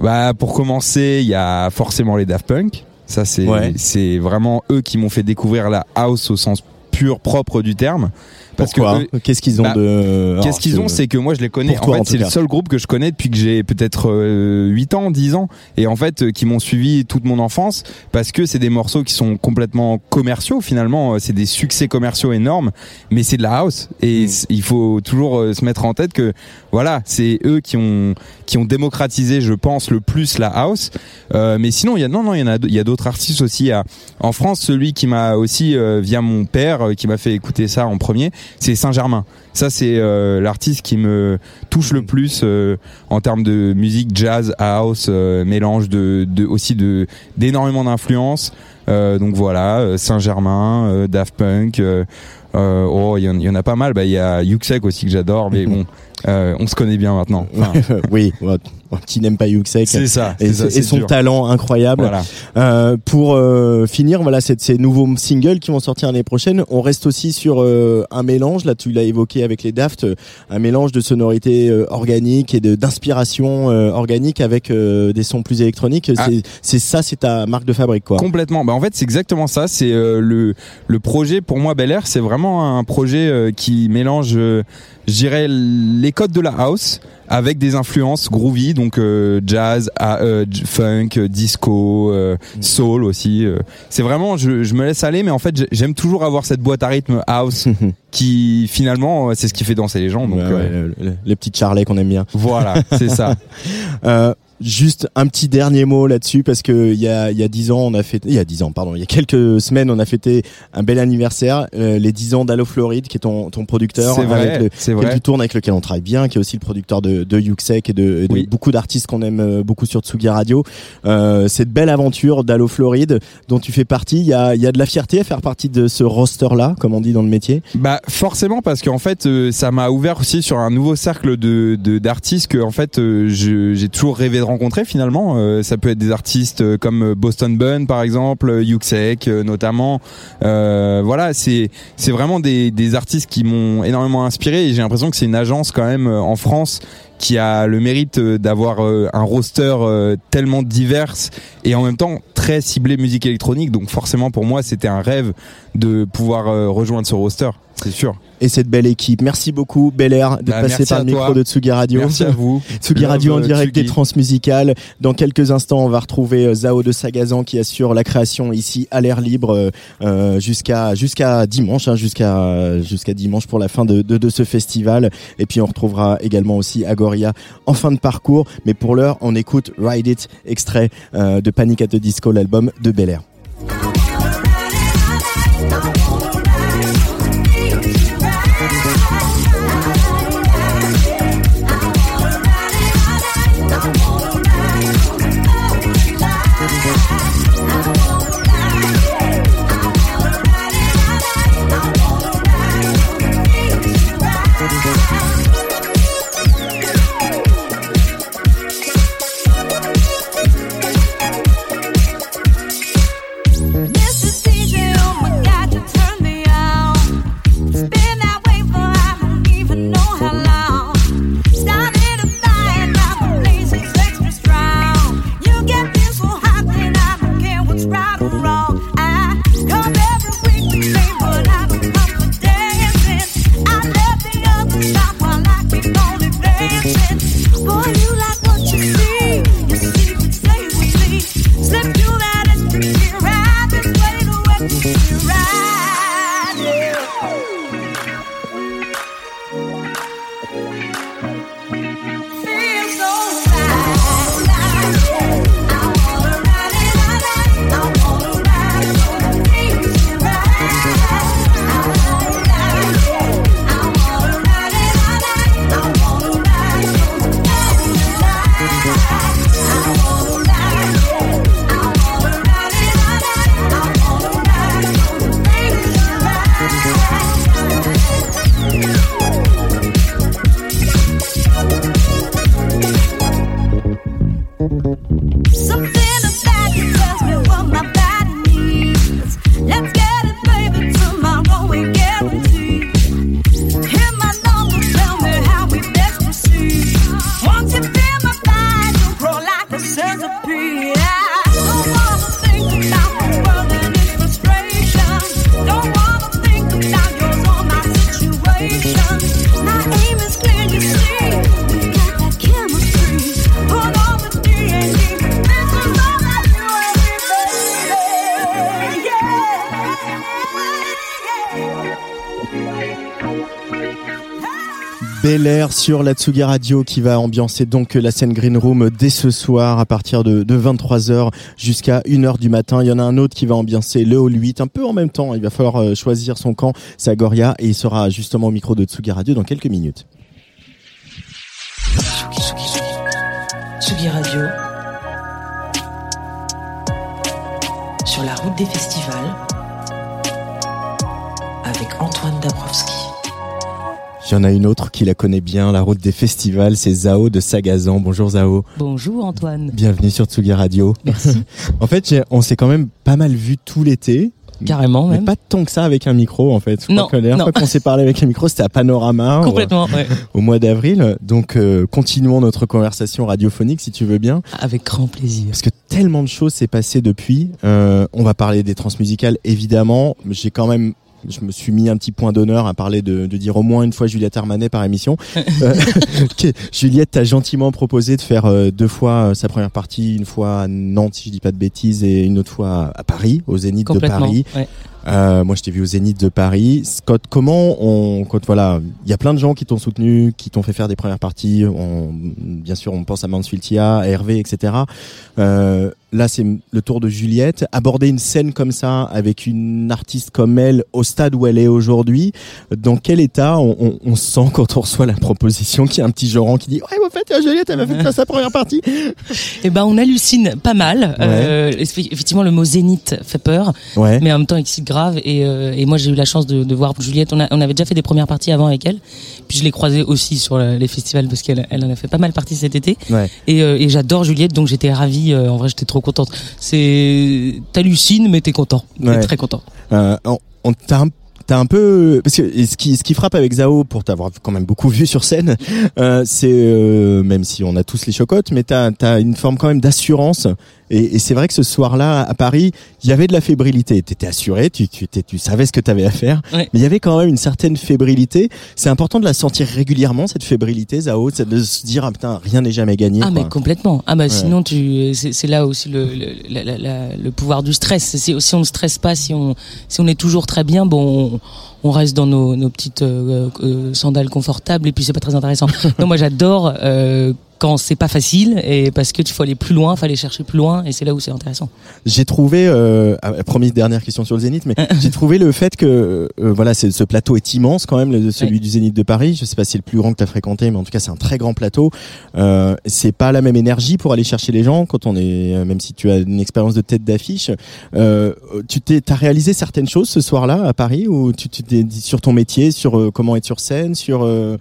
Bah pour commencer, il y a forcément les Daft Punk. Ça c'est Ouais. c'est vraiment eux qui m'ont fait découvrir la house au sens pur propre du terme. Parce Pourquoi que eux- Qu'est-ce qu'ils ont bah, de Qu'est-ce qu'ils ont C'est que moi je les connais. Toi, en fait, c'est le seul groupe que je connais depuis que j'ai peut-être euh, 8 ans, 10 ans, et en fait euh, qui m'ont suivi toute mon enfance parce que c'est des morceaux qui sont complètement commerciaux finalement. euh, C'est des succès commerciaux énormes, mais c'est de la house et Mm. il faut toujours euh, se mettre en tête que voilà, c'est eux qui ont qui ont démocratisé, je pense, le plus la house. Euh, mais sinon, il y a non non, il y en a il y a d'autres artistes aussi. En France, celui qui m'a aussi via mon père qui m'a fait écouter ça en premier, c'est Saint-Germain. Ça, c'est euh, l'artiste qui me touche le plus euh, en termes de musique jazz, house, euh, mélange de, de aussi de d'énormément d'influences. Donc voilà, Saint-Germain, Daft Punk. oh, il y, en- il y en a pas mal. Bah, il y a Yuxek aussi que j'adore, mais bon, on se connaît bien maintenant. Enfin, oui, qui n'aime pas Yuxek ça, et, ça, et son dur. talent incroyable. Voilà. Euh, pour euh, finir, voilà, c'est ces nouveaux singles qui vont sortir l'année prochaine. On reste aussi sur euh, un mélange. Là, tu l'as évoqué avec les Daft, euh, un mélange de sonorités euh, organiques et d'inspiration euh, organique avec euh, des sons plus électroniques. Ah. C'est c'est ça, c'est ta marque de fabrique, quoi. Complètement. Bah en fait, c'est exactement ça. C'est euh, le le projet pour moi Bel Air, c'est vraiment un projet euh, qui mélange, euh, je dirais, les codes de la house avec des influences groovy, donc euh, jazz, euh, funk, disco, euh, soul aussi. euh. C'est vraiment, je, je me laisse aller, mais en fait, j'ai- j'aime toujours avoir cette boîte à rythme house qui finalement, c'est ce qui fait danser les gens. Donc Ouais, ouais, le- le- les petites charlets qu'on aime bien. voilà, c'est ça. Juste un petit dernier mot là-dessus parce que il y a il y a dix ans on a fait il y a dix ans pardon il y a quelques semaines on a fêté un bel anniversaire euh, les 10 ans d'Allo Floride qui est ton ton producteur C'est vrai, avec le c'est qui vrai. tourne avec lequel on travaille bien qui est aussi le producteur de de Yuxek et de, de Oui. beaucoup d'artistes qu'on aime euh, beaucoup sur Tsugi Radio euh, cette belle aventure d'Allo Floride dont tu fais partie il y a il y a de la fierté à faire partie de ce roster là comme on dit dans le métier? Bah forcément parce qu'en fait euh, ça m'a ouvert aussi sur un nouveau cercle de de- d'artistes que en fait euh, j'ai toujours rêvé de rencontrer finalement. Euh, ça peut être des artistes euh, comme euh, Boston Bun par exemple, Yuxek notamment. Voilà, c'est c'est vraiment des des artistes qui m'ont énormément inspiré et j'ai l'impression que c'est une agence quand même en France qui a le mérite d'avoir un roster tellement divers et en même temps très ciblé musique électronique. Donc forcément pour moi c'était un rêve de pouvoir rejoindre ce roster, c'est sûr. et cette belle équipe merci beaucoup Bel Air Bah, passé merci par le micro de Tsugi Radio Merci à vous. Tsugi Radio en euh, direct Tsugi. des transmusicales. Dans quelques instants, on va retrouver euh, Zao de Sagazan qui assure la création ici à l'air libre euh, euh, jusqu'à jusqu'à dimanche, hein, jusqu'à jusqu'à dimanche pour la fin de, de, de ce festival. Et puis on retrouvera également aussi Agoria en fin de parcours. Mais pour l'heure, on écoute Ride It, extrait euh, de Panic at the Disco, l'album de Bel Air. Sur la Tsugi Radio qui va ambiancer donc la scène Green Room dès ce soir à partir de, de 23h jusqu'à 1h du matin. Il y en a un autre qui va ambiancer le Hall 8 un peu en même temps. Il va falloir euh, choisir son camp, c'est et il sera justement au micro de Tsugi Radio dans quelques minutes. Tsugi Radio. Sur la route des festivals. Avec Antoine Dabrowski. Il y en a une autre qui la connaît bien, la route des festivals, c'est Zao de Sagazan. Bonjour Zao. Bonjour Antoine. Bienvenue sur Tsugi Radio. Merci. en fait, on s'est quand même pas mal vu tout l'été. Carrément Mais même. pas tant que ça avec un micro en fait. Je crois Non, que la dernière non. fois qu'on s'est parlé avec un micro, c'était à Panorama. au- Complètement, ouais. Au mois d'avril. Donc euh, continuons notre conversation radiophonique si tu veux bien. Avec grand plaisir. Parce que tellement de choses s'est passé depuis. Euh, on va parler des transmusicales évidemment. J'ai quand même je me suis mis un petit point d'honneur à parler de, de dire au moins une fois Juliette Armanet par émission. Euh, Juliette t'a gentiment proposé de faire euh, deux fois euh, sa première partie, une fois à Nantes si je dis pas de bêtises et une autre fois à Paris, au Zénith de Paris. ouais. Euh, moi, je t'ai vu au Zénith de Paris. Scott, comment on, quand voilà, il y a plein de gens qui t'ont soutenu, qui t'ont fait faire des premières parties. On, bien sûr, on pense à Mansfieldia, à Hervé, etc. Euh, là, c'est le tour de Juliette. Aborder une scène comme ça avec une artiste comme elle au stade où elle est aujourd'hui, dans quel état on, on, on se sent quand on reçoit la proposition qu'il y a un petit Joran qui dit ouais, en fait, Juliette, elle m'a fait faire sa première partie. Eh ben, on hallucine pas mal. Euh, effectivement, le mot zénith fait peur, Ouais. mais en même temps excite grave. Et, euh, et moi, j'ai eu la chance de, de voir Juliette. On, a- on avait déjà fait des premières parties avant avec elle. Puis je l'ai croisée aussi sur la- les festivals parce qu'elle elle en a fait pas mal partie cet été. Ouais. Et, euh, et j'adore Juliette, donc j'étais ravie. euh, en vrai, j'étais trop contente. C'est t'hallucines, mais t'es content. T'es Ouais. très content. Euh, on, on t'a un T'as un peu parce que ce qui ce qui frappe avec Zao pour t'avoir quand même beaucoup vu sur scène, euh, c'est euh, même si on a tous les chocottes, mais t'as as une forme quand même d'assurance et, et c'est vrai que ce soir-là à Paris, il y avait de la fébrilité. T'étais assuré, tu tu tu savais ce que t'avais à faire, Ouais. mais il y avait quand même une certaine fébrilité. C'est important de la sentir régulièrement cette fébrilité, Zao, c'est de se dire ah putain rien n'est jamais gagné. Ah quoi. mais complètement. Ah bah Ouais. sinon tu c'est c'est là aussi le le, la- la- la- le pouvoir du stress. Si on ne stresse pas, si on si on est toujours très bien, bon on, on reste dans nos, nos petites euh, euh, sandales confortables et puis c'est pas très intéressant. non moi j'adore euh, quand c'est pas facile et parce que tu faut aller plus loin, faut aller chercher plus loin et c'est là où c'est intéressant. J'ai trouvé, euh, ah, promis dernière question sur le Zénith, mais j'ai trouvé le fait que euh, voilà, ce plateau est immense quand même, celui du Zénith de Paris. Je sais pas si c'est le plus grand que tu as fréquenté, mais en tout cas c'est un très grand plateau. Euh, c'est pas la même énergie pour aller chercher les gens quand on est, euh, même si tu as une expérience de tête d'affiche. Euh, tu t'es, t'as réalisé certaines choses ce soir-là à Paris ou tu tu t'es dit sur ton métier, sur euh, comment être sur scène, sur euh,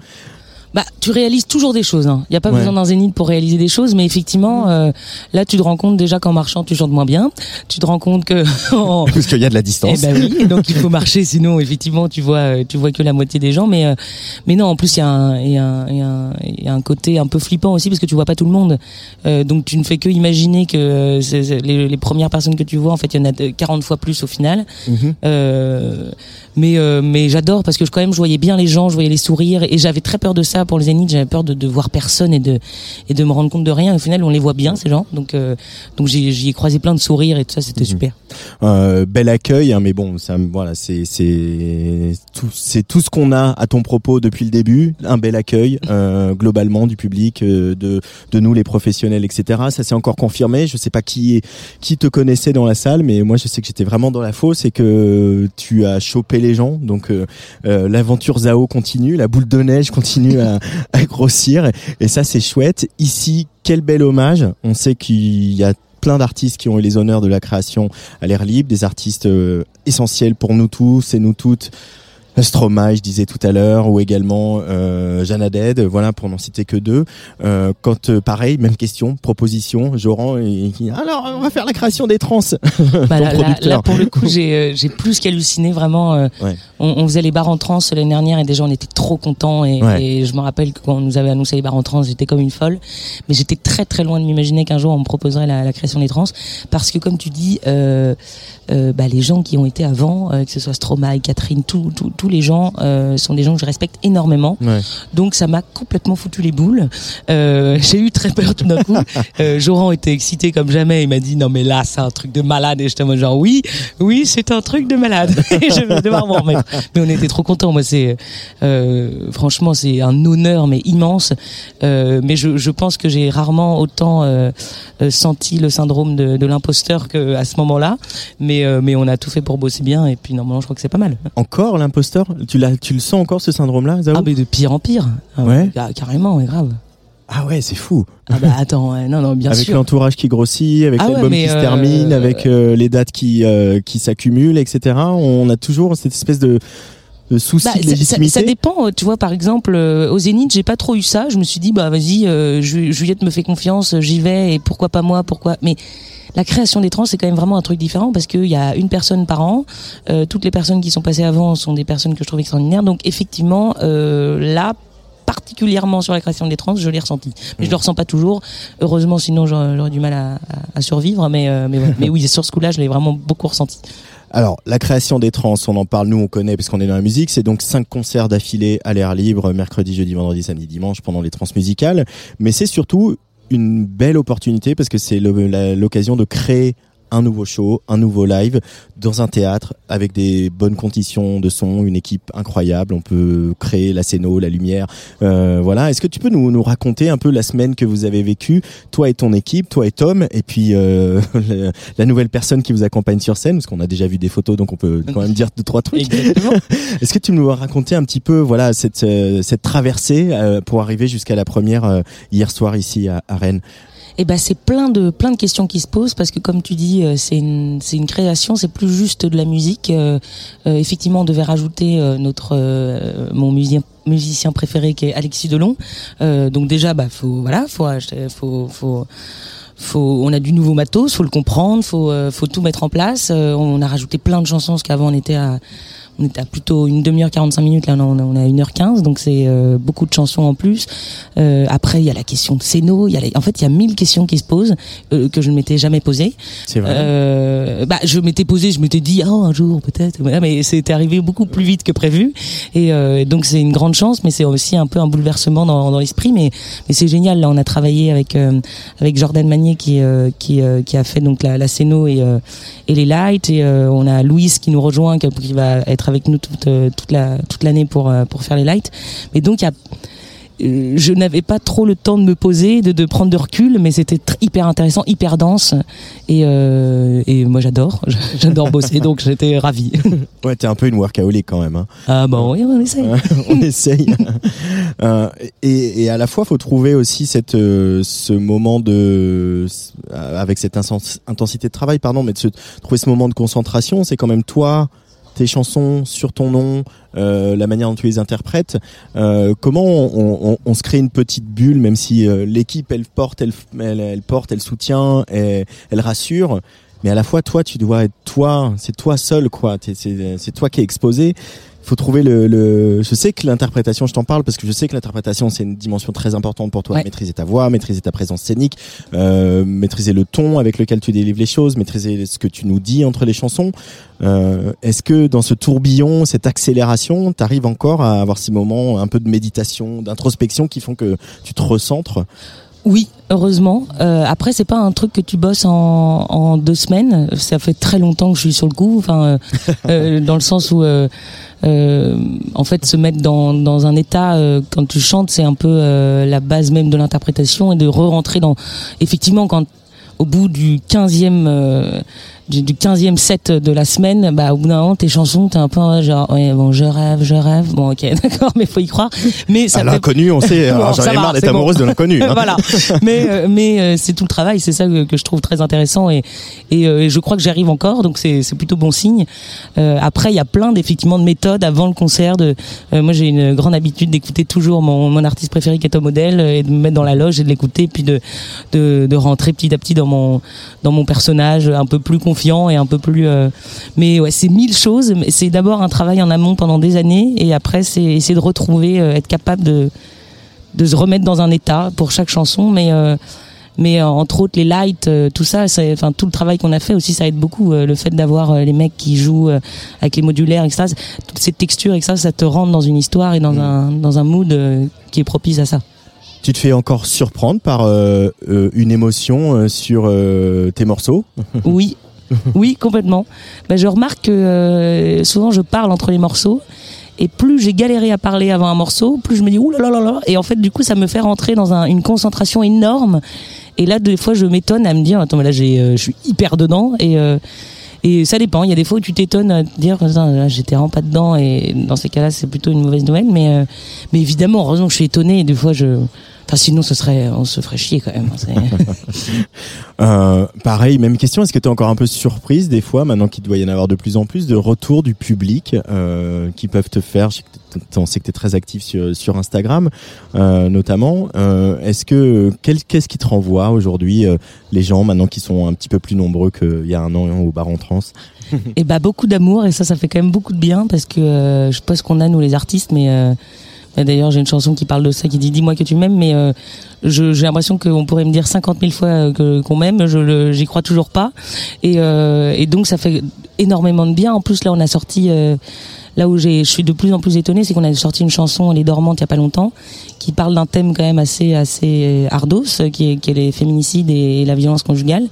Bah, tu réalises toujours des choses. Il n'y a pas Ouais. besoin d'un zénith pour réaliser des choses, mais effectivement, euh, là, tu te rends compte déjà qu'en marchant, tu chantes moins bien. Tu te rends compte que en- parce qu'il y a de la distance. Eh ben oui, donc il faut marcher, sinon effectivement tu vois, euh, tu vois que la moitié des gens. Mais euh, mais non, en plus il y a un y a un, y a un, il y a un côté un peu flippant aussi parce que tu vois pas tout le monde. Euh, donc tu ne fais que imaginer que euh, c'est les, les premières personnes que tu vois, en fait il y en a de- 40 fois plus au final. Mhm. Euh, mais euh, mais j'adore parce que je, quand même je voyais bien les gens, je voyais les sourires et j'avais très peur de ça pour le Zénith. J'avais peur de, de voir personne et de et de me rendre compte de rien. Au final on les voit bien ces gens. Donc euh, donc j'y ai croisé plein de sourires et tout ça, c'était super. Euh, bel accueil, hein, mais bon, ça, voilà, c'est c'est tout, c'est tout ce qu'on a à ton propos depuis le début, un bel accueil euh, globalement du public, euh, de de nous les professionnels, etc. Ça s'est encore confirmé. Je sais pas qui qui te connaissait dans la salle, mais moi je sais que j'étais vraiment dans la fosse et que tu as chopé les gens. Donc euh, euh, l'aventure Zao continue, la boule de neige continue à, à grossir, et ça c'est chouette. Ici, quel bel hommage. On sait qu'il y a plein d'artistes qui ont eu les honneurs de la création à l'air libre, des artistes euh, essentiels pour nous tous et nous toutes. Stromae, je disais tout à l'heure, ou également euh, voilà pour n'en citer que deux. Euh, quand euh, pareil, même question, proposition, Joran, et, alors on va faire la création des trans. Bah là, là- pour le coup, j'ai euh, j'ai plus qu'halluciné vraiment. euh, Ouais. on, on faisait les bars en trans l'année dernière et déjà on était trop contents et, Ouais. et je me rappelle que quand on nous avait annoncé les bars en trans, j'étais comme une folle. Mais j'étais très très loin de m'imaginer qu'un jour on me proposerait la, la création des trans parce que comme tu dis, euh, euh, bah, les gens qui ont été avant, euh, que ce soit Stromae, Catherine, tous les gens euh, sont des gens que je respecte énormément. Ouais. Donc ça m'a complètement foutu les boules. Euh, j'ai eu très peur tout d'un coup. Euh, Joran était excité comme jamais. Il m'a dit non mais là c'est un truc de malade et j'étais en genre oui oui c'est un truc de malade. Et je vais devoir m'en remettre. Mais on était trop contents. Moi c'est euh, franchement c'est un honneur mais immense. Euh, mais je, je pense que j'ai rarement autant senti le syndrome de, de l'imposteur que à ce moment-là. Mais euh, mais on a tout fait pour bosser bien et puis normalement je crois que c'est pas mal. Encore l'imposteur? Tu tu le sens encore ce syndrome-là, Ah mais de pire en pire. Ah, Ouais. ca- Carrément ouais grave. Ah ouais, c'est fou. Ah bah attends, non non bien avec sûr. l'entourage qui grossit, avec Ah l'album qui se euh, termine, avec euh, les dates qui qui s'accumulent, etc. On a toujours cette espèce de, souci Bah, de ça, légitimité. ça dépend, tu vois, par exemple, euh, au Zénith, j'ai pas trop eu ça. Je me suis dit, bah vas-y, euh, Ju- Juliette me fait confiance, j'y vais, et pourquoi pas moi, pourquoi? Mais la création des trans, c'est quand même vraiment un truc différent parce qu'il y a une personne par an. Euh, toutes les personnes qui sont passées avant sont des personnes que je trouve extraordinaires. Donc effectivement, euh, là, particulièrement sur la création des trans, je l'ai ressenti. Mais je le ressens pas toujours. Heureusement, sinon j'aurais du mal à, à- à survivre. Mais, euh, mais, mais oui, sur ce coup-là, je l'ai vraiment beaucoup ressenti. Alors, la création des trans, on en parle, nous on connaît parce qu'on est dans la musique, c'est donc cinq concerts d'affilée à l'air libre, mercredi, jeudi, vendredi, samedi, dimanche pendant les trans musicales, mais c'est surtout une belle opportunité parce que c'est l'occasion de créer un nouveau show, un nouveau live dans un théâtre avec des bonnes conditions de son, une équipe incroyable. On peut créer la scéno, la lumière. Euh, voilà. Est-ce que tu peux nous, nous raconter un peu la semaine que vous avez vécue, toi et ton équipe, toi et Tom, et puis euh, la, la nouvelle personne qui vous accompagne sur scène, parce qu'on a déjà vu des photos, donc on peut quand même dire deux trois trucs. Est-ce que tu nous raconter un petit peu, voilà, cette euh, cette traversée euh, pour arriver jusqu'à la première euh, hier soir ici à, à Rennes? Eh ben c'est plein de plein de questions qui se posent parce que comme tu dis euh, c'est une c'est une création c'est plus juste de la musique. Euh, euh, effectivement on devait rajouter notre mon musicien musicien préféré qui est Alexis Delon. Donc déjà bah faut voilà faut faut on a du nouveau matos faut le comprendre faut faut tout mettre en place. On a rajouté plein de chansons parce qu'avant on était à on était à plutôt une demi-heure 45 minutes là on on est à 1h15 donc c'est euh, beaucoup de chansons en plus. Euh, après il y a la question de Céno il y a les- en fait il y a mille questions qui se posent euh, que je ne m'étais jamais posées. C'est vrai. euh, bah je m'étais posé je m'étais dit oh un jour peut-être mais c'était arrivé beaucoup plus vite que prévu. Et euh, donc c'est une grande chance mais c'est aussi un peu un bouleversement dans, dans l'esprit mais mais c'est génial. Là on a travaillé avec euh, avec Jordan Magnier qui euh, qui euh, qui a fait donc la, la scéno et euh, et les lights. Et euh, on a Louise qui nous rejoint qui va être avec nous toute euh, toute la toute l'année pour euh, pour faire les lights mais donc il y a euh, je n'avais pas trop le temps de me poser, de, de prendre de recul, mais c'était hyper intéressant, hyper dense, et, euh, et moi j'adore, j'adore bosser, donc j'étais ravie. Ouais, t'es un peu une workaholic quand même. Hein. Ah bon, oui, on essaye. on essaye. Euh, et, et à la fois, faut trouver aussi cette, euh, ce moment de, avec cette intensité de travail, pardon, mais de se, trouver ce moment de concentration. C'est quand même toi, tes chansons sur ton nom, euh, la manière dont tu les interprètes. Euh, comment on, on- on se crée une petite bulle, même si euh, l'équipe elle porte, elle, elle, elle porte, elle soutient, elle, elle rassure. Mais à la fois, toi, tu dois être toi. C'est toi seul, quoi. C'est c'est toi qui es exposé faut trouver le, le... je sais que l'interprétation je t'en parle parce que je sais que l'interprétation c'est une dimension très importante pour toi. Ouais. maîtriser ta voix maîtriser ta présence scénique euh, maîtriser le ton avec lequel tu délivres les choses maîtriser ce que tu nous dis entre les chansons. Euh, est-ce que dans ce tourbillon cette accélération t'arrives encore à avoir ces moments un peu de méditation d'introspection qui font que tu te recentres? Oui, heureusement. Euh, après, c'est pas un truc que tu bosses en, en deux semaines. Ça fait très longtemps que je suis sur le coup. Enfin, euh, euh, dans le sens où, euh, euh, en fait, se mettre dans, dans un état euh, quand tu chantes, c'est un peu euh, la base même de l'interprétation et de re-rentrer dans. Effectivement, quand au bout du 15e euh, du, du 15e set de la semaine, bah au bout d'un moment tes chansons t'es un peu euh, genre ouais, bon je rêve, je rêve. Bon OK, d'accord, mais faut y croire. Mais ça à l'inconnu on sait Bon, alors, j'en ai marre d'être bon. amoureuse de l'inconnu hein. voilà. Mais euh, mais euh, c'est tout le travail, c'est ça que, que je trouve très intéressant et et, euh, et je crois que j'arrive encore, donc c'est c'est plutôt bon signe. Euh, après, il y a plein d'effectivement de méthodes avant le concert. De euh, moi, j'ai une grande habitude d'écouter toujours mon mon artiste préféré qui est Tom Model et de me mettre dans la loge et de l'écouter, puis de de de rentrer petit à petit dans mon dans mon personnage un peu plus confiant et un peu plus. euh, mais ouais, c'est mille choses. C'est d'abord un travail en amont pendant des années et après c'est essayer de retrouver, euh, être capable de de se remettre dans un état pour chaque chanson, mais euh, mais entre autres les lights, tout ça, enfin tout le travail qu'on a fait aussi, ça aide beaucoup. le fait d'avoir les mecs qui jouent avec les modulaires, etc. Toutes ces textures, etc. Ça te rentre dans une histoire et dans un dans un mood qui est propice à ça. Tu te fais encore surprendre par euh, une émotion sur euh, tes morceaux? Oui, oui, complètement. Ben, je remarque que euh, souvent je parle entre les morceaux. Et plus j'ai galéré à parler avant un morceau, plus je me dis ouh là là là là. Et en fait, du coup, ça me fait rentrer dans un- une concentration énorme. Et là, des fois, je m'étonne à me dire attends, mais là, j'ai, euh, je suis hyper dedans. Et euh, et ça dépend. Il y a des fois où tu t'étonnes à te dire j'étais vraiment pas dedans. Et dans ces cas-là, c'est plutôt une mauvaise nouvelle. Mais euh, mais évidemment, heureusement que je suis étonné. Et des fois, je Enfin, sinon, ce serait, on se ferait chier quand même. C'est- Euh, pareil, même question. Est-ce que tu es encore un peu surprise des fois, maintenant qu'il doit y en avoir de plus en plus, de retour du public euh, qui peuvent te faire je sais que t- On sait que tu es très actif sur, sur Instagram, euh, notamment. Euh, Est-ce que qu'est-ce qui te renvoie aujourd'hui euh, les gens maintenant qui sont un petit peu plus nombreux qu'il y a un an au bar en trans? Et bah beaucoup d'amour et ça ça fait quand même beaucoup de bien parce que euh, je sais pas ce qu'on a nous les artistes mais d'ailleurs j'ai une chanson qui parle de ça qui dit dis-moi que tu m'aimes mais euh, j'ai l'impression qu'on pourrait me dire 50 000 fois euh, qu'on m'aime. Je j'y crois toujours pas. Et, euh, et donc ça fait énormément de bien. En plus là on a sorti euh, là où je suis de plus en plus étonnée, c'est qu'on a sorti une chanson Les Dormantes il y a pas longtemps, qui parle d'un thème quand même assez assez ardos, qui est, qui est les féminicides et la violence conjugale.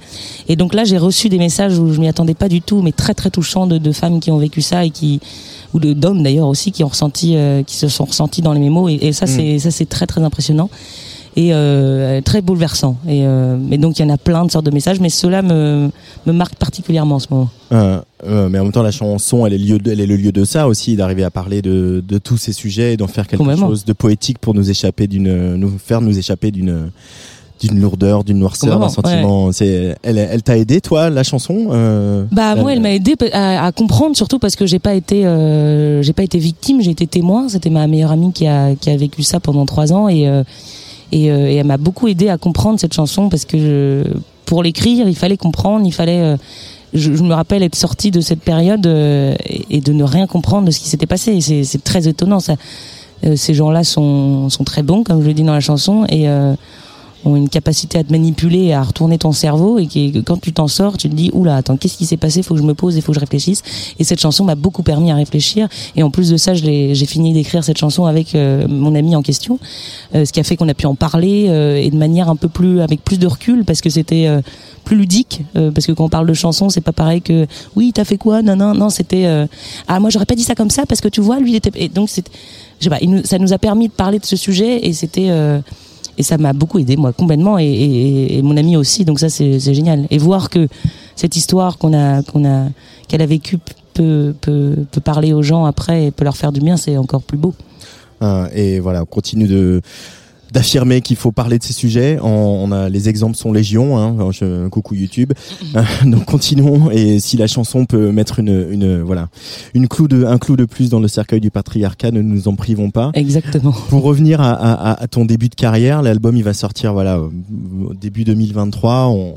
Et donc là, j'ai reçu des messages où je m'y attendais pas du tout, mais très très touchants de, de femmes qui ont vécu ça et qui ou de d'hommes d'ailleurs aussi qui ont ressenti, euh, qui se sont ressentis dans les mémos. Et, et ça, c'est ça c'est très très impressionnant et euh, très bouleversant. Et, euh, et donc il y en a plein de sortes de messages, mais cela me me marque particulièrement en ce moment. Mais en même temps, la chanson, elle est, lieu de- elle est le lieu de ça aussi, d'arriver à parler de, de tous ces sujets et d'en faire quelque chose de poétique pour nous échapper d'une, nous faire nous échapper d'une, d'une lourdeur, d'une noirceur, d'un sentiment. C'est, elle, elle t'a aidé, toi, la chanson euh, Bah la- moi, elle m'a aidé à, à comprendre surtout parce que j'ai pas été, euh, j'ai pas été victime, j'ai été témoin. C'était ma meilleure amie qui a qui a vécu ça pendant trois ans et euh, et, euh, et elle m'a beaucoup aidé à comprendre cette chanson parce que je- pour l'écrire, il fallait comprendre, il fallait. euh, je, je me rappelle être sortie de cette période euh, et, et de ne rien comprendre de ce qui s'était passé. Et C'est c'est très étonnant. Ça, Euh, ces gens-là sont sont très bons, comme je le dis dans la chanson, et euh, ont une capacité à te manipuler, à retourner ton cerveau, et que quand tu t'en sors, tu te dis oula, attends, qu'est-ce qui s'est passé? Faut que je me pose, il faut que je réfléchisse. Et cette chanson m'a beaucoup permis à réfléchir. Et en plus de ça, j'ai fini d'écrire cette chanson avec euh, mon ami en question, euh, ce qui a fait qu'on a pu en parler euh, et de manière un peu plus, avec plus de recul, parce que c'était euh, plus ludique, euh, parce que quand on parle de chanson, c'est pas pareil que oui, t'as fait quoi Non, non, non, c'était euh, ah moi j'aurais pas dit ça comme ça parce que tu vois, lui il était et donc c'est, je sais pas, il nous- ça nous a permis de parler de ce sujet et c'était et ça m'a beaucoup aidé moi complètement et, et, et mon ami aussi donc ça c'est génial. Et voir que cette histoire qu'on a qu'on a qu'elle a vécue peut, peut peut parler aux gens après et peut leur faire du bien c'est encore plus beau. Euh, et voilà, on continue de d'affirmer qu'il faut parler de ces sujets. On, on a les exemples sont légion. Hein, je- coucou YouTube. Euh, donc continuons. Et si la chanson peut mettre une, une voilà une clou de un clou de plus dans le cercueil du patriarcat, ne nous en privons pas. exactement Pour revenir à, à, à- ton début de carrière, l'album il va sortir voilà au début 2023. On,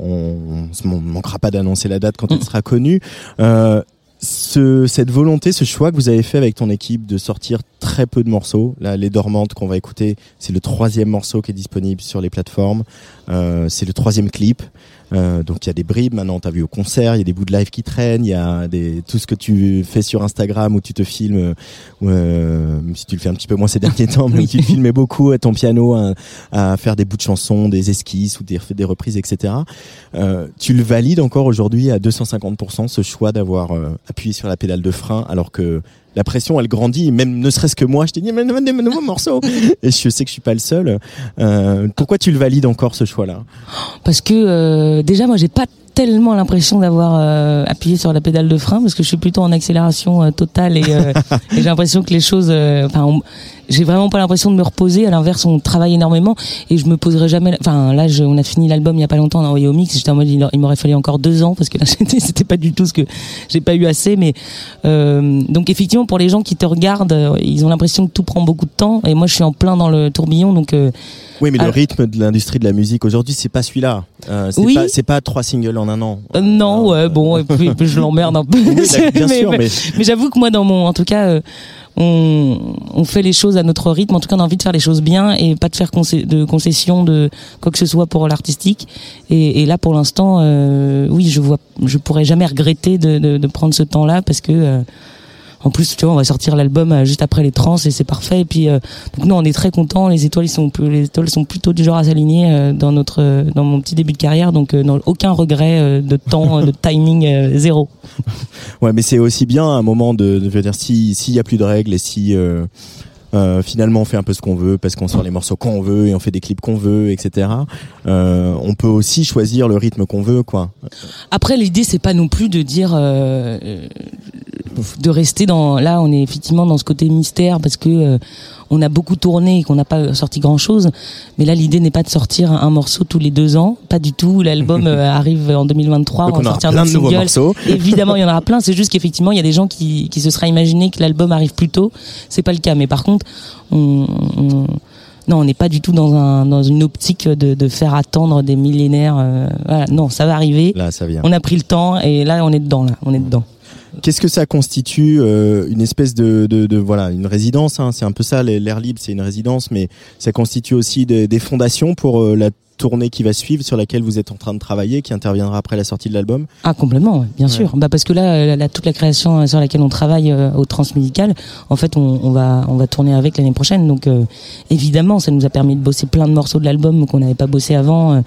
on, manquera pas d'annoncer la date quand elle sera connue. Euh, ce, cette volonté, ce choix que vous avez fait avec ton équipe de sortir très peu de morceaux, là, les dormantes qu'on va écouter, c'est le troisième morceau qui est disponible sur les plateformes. Euh, c'est le troisième clip. Euh, donc il y a des bribes maintenant, t'as vu au concert, il y a des bouts de live qui traînent, il y a des tout ce que tu fais sur Instagram où tu te filmes, euh, euh, si tu le fais un petit peu moins ces derniers temps, mais tu te filmais beaucoup à ton piano à, à faire des bouts de chansons, des esquisses ou des, des reprises, etc. Euh, tu le valides encore aujourd'hui à 250% ce choix d'avoir euh, appuyé sur la pédale de frein alors que la pression elle grandit même ne serait-ce que moi je t'ai dit mais demande des nouveaux morceaux et je sais que je suis pas le seul. Euh, pourquoi tu le valides encore ce choix là parce que euh, déjà moi j'ai pas tellement l'impression d'avoir euh, appuyé sur la pédale de frein parce que je suis plutôt en accélération euh, totale et, euh, et j'ai l'impression que les choses euh, enfin j'ai vraiment pas l'impression de me reposer. À l'inverse on travaille énormément et je me poserai jamais enfin là je, on a fini l'album il y a pas longtemps on a envoyé au mix. J'étais en mode il, m'aurait fallu encore deux ans parce que là c'était pas du tout ce que j'ai pas eu assez mais euh, donc effectivement pour les gens qui te regardent ils ont l'impression que tout prend beaucoup de temps. Et moi je suis en plein dans le tourbillon donc oui mais le rythme de l'industrie de la musique aujourd'hui c'est pas celui-là euh, c'est Oui. pas c'est pas trois singles en un an Euh, non, ouais, bon, et puis, je l'emmerde un peu. Oui, bien sûr, mais- mais j'avoue que moi, dans mon, en tout cas, euh, on, on fait les choses à notre rythme. En tout cas, on a envie de faire les choses bien et pas de faire concé- de concessions de quoi que ce soit pour l'artistique. Et, et là, pour l'instant, euh, oui, je vois, je pourrais jamais regretter de, de, de prendre ce temps-là parce que. En plus, tu vois, on va sortir l'album euh, juste après les trans et c'est parfait. Et puis, euh, donc nous, on est très contents. Les étoiles, ils sont, les étoiles sont plutôt du genre à s'aligner euh, dans notre, euh, dans mon petit début de carrière. Donc, euh, non, aucun regret euh, de temps, de timing euh, zéro. Ouais, mais c'est aussi bien un moment de, de je veux dire, si s'il y a plus de règles et si euh, euh, finalement on fait un peu ce qu'on veut parce qu'on sort les morceaux qu'on veut et on fait des clips qu'on veut, etc. Euh, on peut aussi choisir le rythme qu'on veut, quoi. Après, l'idée, c'est pas non plus de dire euh, de rester dans. Là, on est effectivement dans ce côté mystère parce que euh, on a beaucoup tourné et qu'on n'a pas sorti grand chose. Mais là, l'idée n'est pas de sortir un, morceau tous les deux ans, pas du tout. L'album euh, arrive en 2023. Donc on on va aura sortir plein un de nouveaux single. morceaux. Évidemment, il y en aura plein. C'est juste qu'effectivement, il y a des gens qui, qui se seraient imaginé que l'album arrive plus tôt. C'est pas le cas. Mais par contre, on, on- non, on n'est pas du tout dans, un, dans une optique de, de faire attendre des millénaires. euh, voilà. Non, ça va arriver. Là, ça vient. On a pris le temps et là, on est dedans. Là, on est dedans. Qu'est-ce que ça constitue euh, une espèce de, de, de voilà une résidence hein, C'est un peu ça l'air libre, c'est une résidence, mais ça constitue aussi des, des fondations pour euh, la tournée qui va suivre, sur laquelle vous êtes en train de travailler, qui interviendra après la sortie de l'album Ah complètement, ouais, bien sûr. Bah parce que là, euh, la- toute la création euh, sur laquelle on travaille euh, au Transmédical, en fait, on, on va on va tourner avec l'année prochaine. Donc euh, évidemment, ça nous a permis de bosser plein de morceaux de l'album qu'on n'avait pas bossé avant.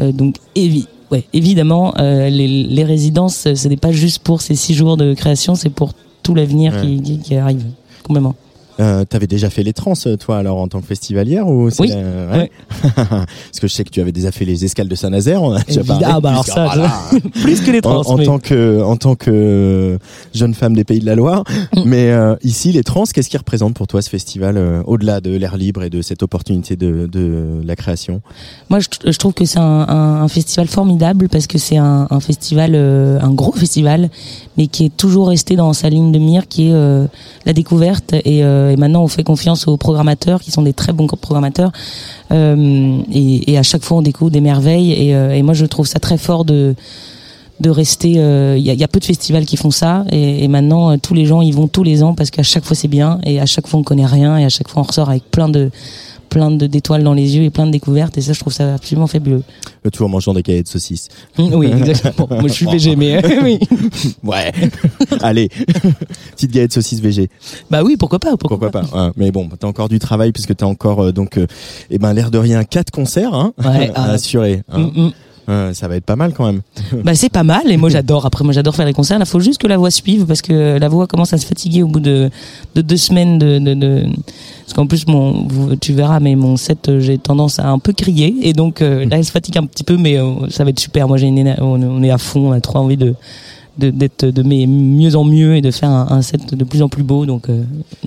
euh, donc évi ouais, évidemment, euh, les, les résidences, ce n'est pas juste pour ces six jours de création, c'est pour tout l'avenir Ouais. qui, qui, qui arrive. Complètement. Euh, T'avais déjà fait les trans, euh, toi, alors en tant que festivalière ou Oui. la- ouais. Parce que je sais que tu avais déjà fait les escales de Saint-Nazaire. On a déjà Évidemment. parlé. Ah, bah alors ça, voilà. plus que les trans. En, en mais- tant que en tant que jeune femme des Pays de la Loire, Mm. mais euh, ici les trans, qu'est-ce qui représente pour toi ce festival euh, au-delà de l'air libre et de cette opportunité de, de la création? Moi, je, je trouve que c'est un, un- un festival formidable parce que c'est un, un festival, euh, un gros festival, mais qui est toujours resté dans sa ligne de mire, qui est euh, la découverte. Et, euh, et maintenant, on fait confiance aux programmateurs, qui sont des très bons programmateurs. Euh, et, et à chaque fois, on découvre des merveilles. Et, euh, et moi, je trouve ça très fort de de rester. euh, Il y, a, y a peu de festivals qui font ça, et, et maintenant, euh, tous les gens y vont tous les ans parce qu'à chaque fois, c'est bien, et à chaque fois, on connaît rien, et à chaque fois, on ressort avec plein de plein de d'étoiles dans les yeux et plein de découvertes et ça je trouve ça absolument fabuleux. Le tout en mangeant des cahiers de saucisses. Mm, oui, exactement. Moi je suis VG mais oui. Ouais. Allez, petite galette saucisse VG. Bah oui, pourquoi pas Pourquoi, Pourquoi pas Ouais, Mais bon, t'as encore du travail puisque t'as encore euh, donc, euh, eh ben l'air de rien, quatre concerts hein, Ouais, à ah. assurer. hein. Mm, mm. Euh, ça va être pas mal quand même. Bah c'est pas mal et moi j'adore. Après moi j'adore faire les concerts. Il faut juste que la voix suive parce que la voix commence à se fatiguer au bout de, de deux semaines de, de, de... parce qu'en plus mon tu verras mais mon set euh, j'ai tendance à un peu crier et donc euh, là elle se fatigue un petit peu mais ça va être super. Moi j'ai une on, on est à fond, on a trop envie de- d'être de, mais mieux en mieux et de faire un, un set de plus en plus beau donc euh,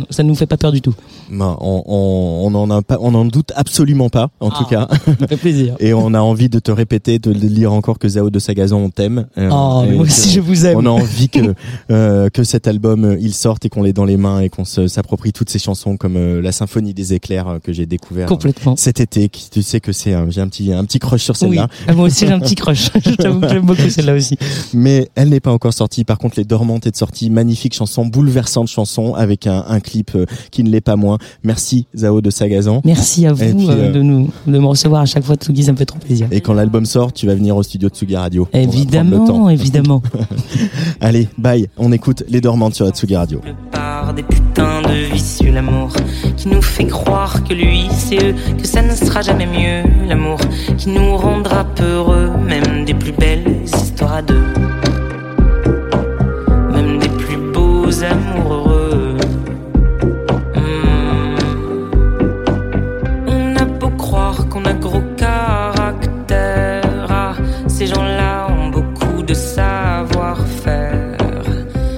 ça nous fait pas peur du tout. Ben, on, on, on en a pas, on en doute absolument pas, en tout cas. Ça fait plaisir. Et on a envie de te répéter, de le dire encore que Zao de Sagazon on t'aime. Euh, Oh, moi aussi, je vous aime. On a envie que euh, que cet album euh, il sorte et qu'on l'ait dans les mains et qu'on s'approprie toutes ces chansons comme euh, la symphonie des éclairs que j'ai découvert Complètement. cet été. Qui, tu sais que c'est un- j'ai un petit un petit crush sur Oui. celle-là. Ah, moi aussi j'ai un petit crush. je t'avoue que j'aime beaucoup celle-là aussi. Mais elle n'est pas encore sortie. Par contre, Les Dormantes est de sortie. Magnifique chanson, bouleversante chanson avec un, un clip euh, qui ne l'est pas moins. Merci Zao de Sagazan. Merci à vous puis, euh, euh, de nous de me recevoir à chaque fois Tsugi, ça me fait trop plaisir. Et quand l'album sort, tu vas venir au studio de Tsugi Radio. Le Évidemment, temps. évidemment. Allez, bye. On écoute Les Dormantes sur la Tsugi Radio. par des putains de vicieux l'amour qui nous fait croire que lui c'est eux que ça ne sera jamais mieux l'amour qui nous rendra peureux même des plus belles histoires à deux Hmm. on a beau croire qu'on a gros caractère ah, ces gens-là ont beaucoup de savoir-faire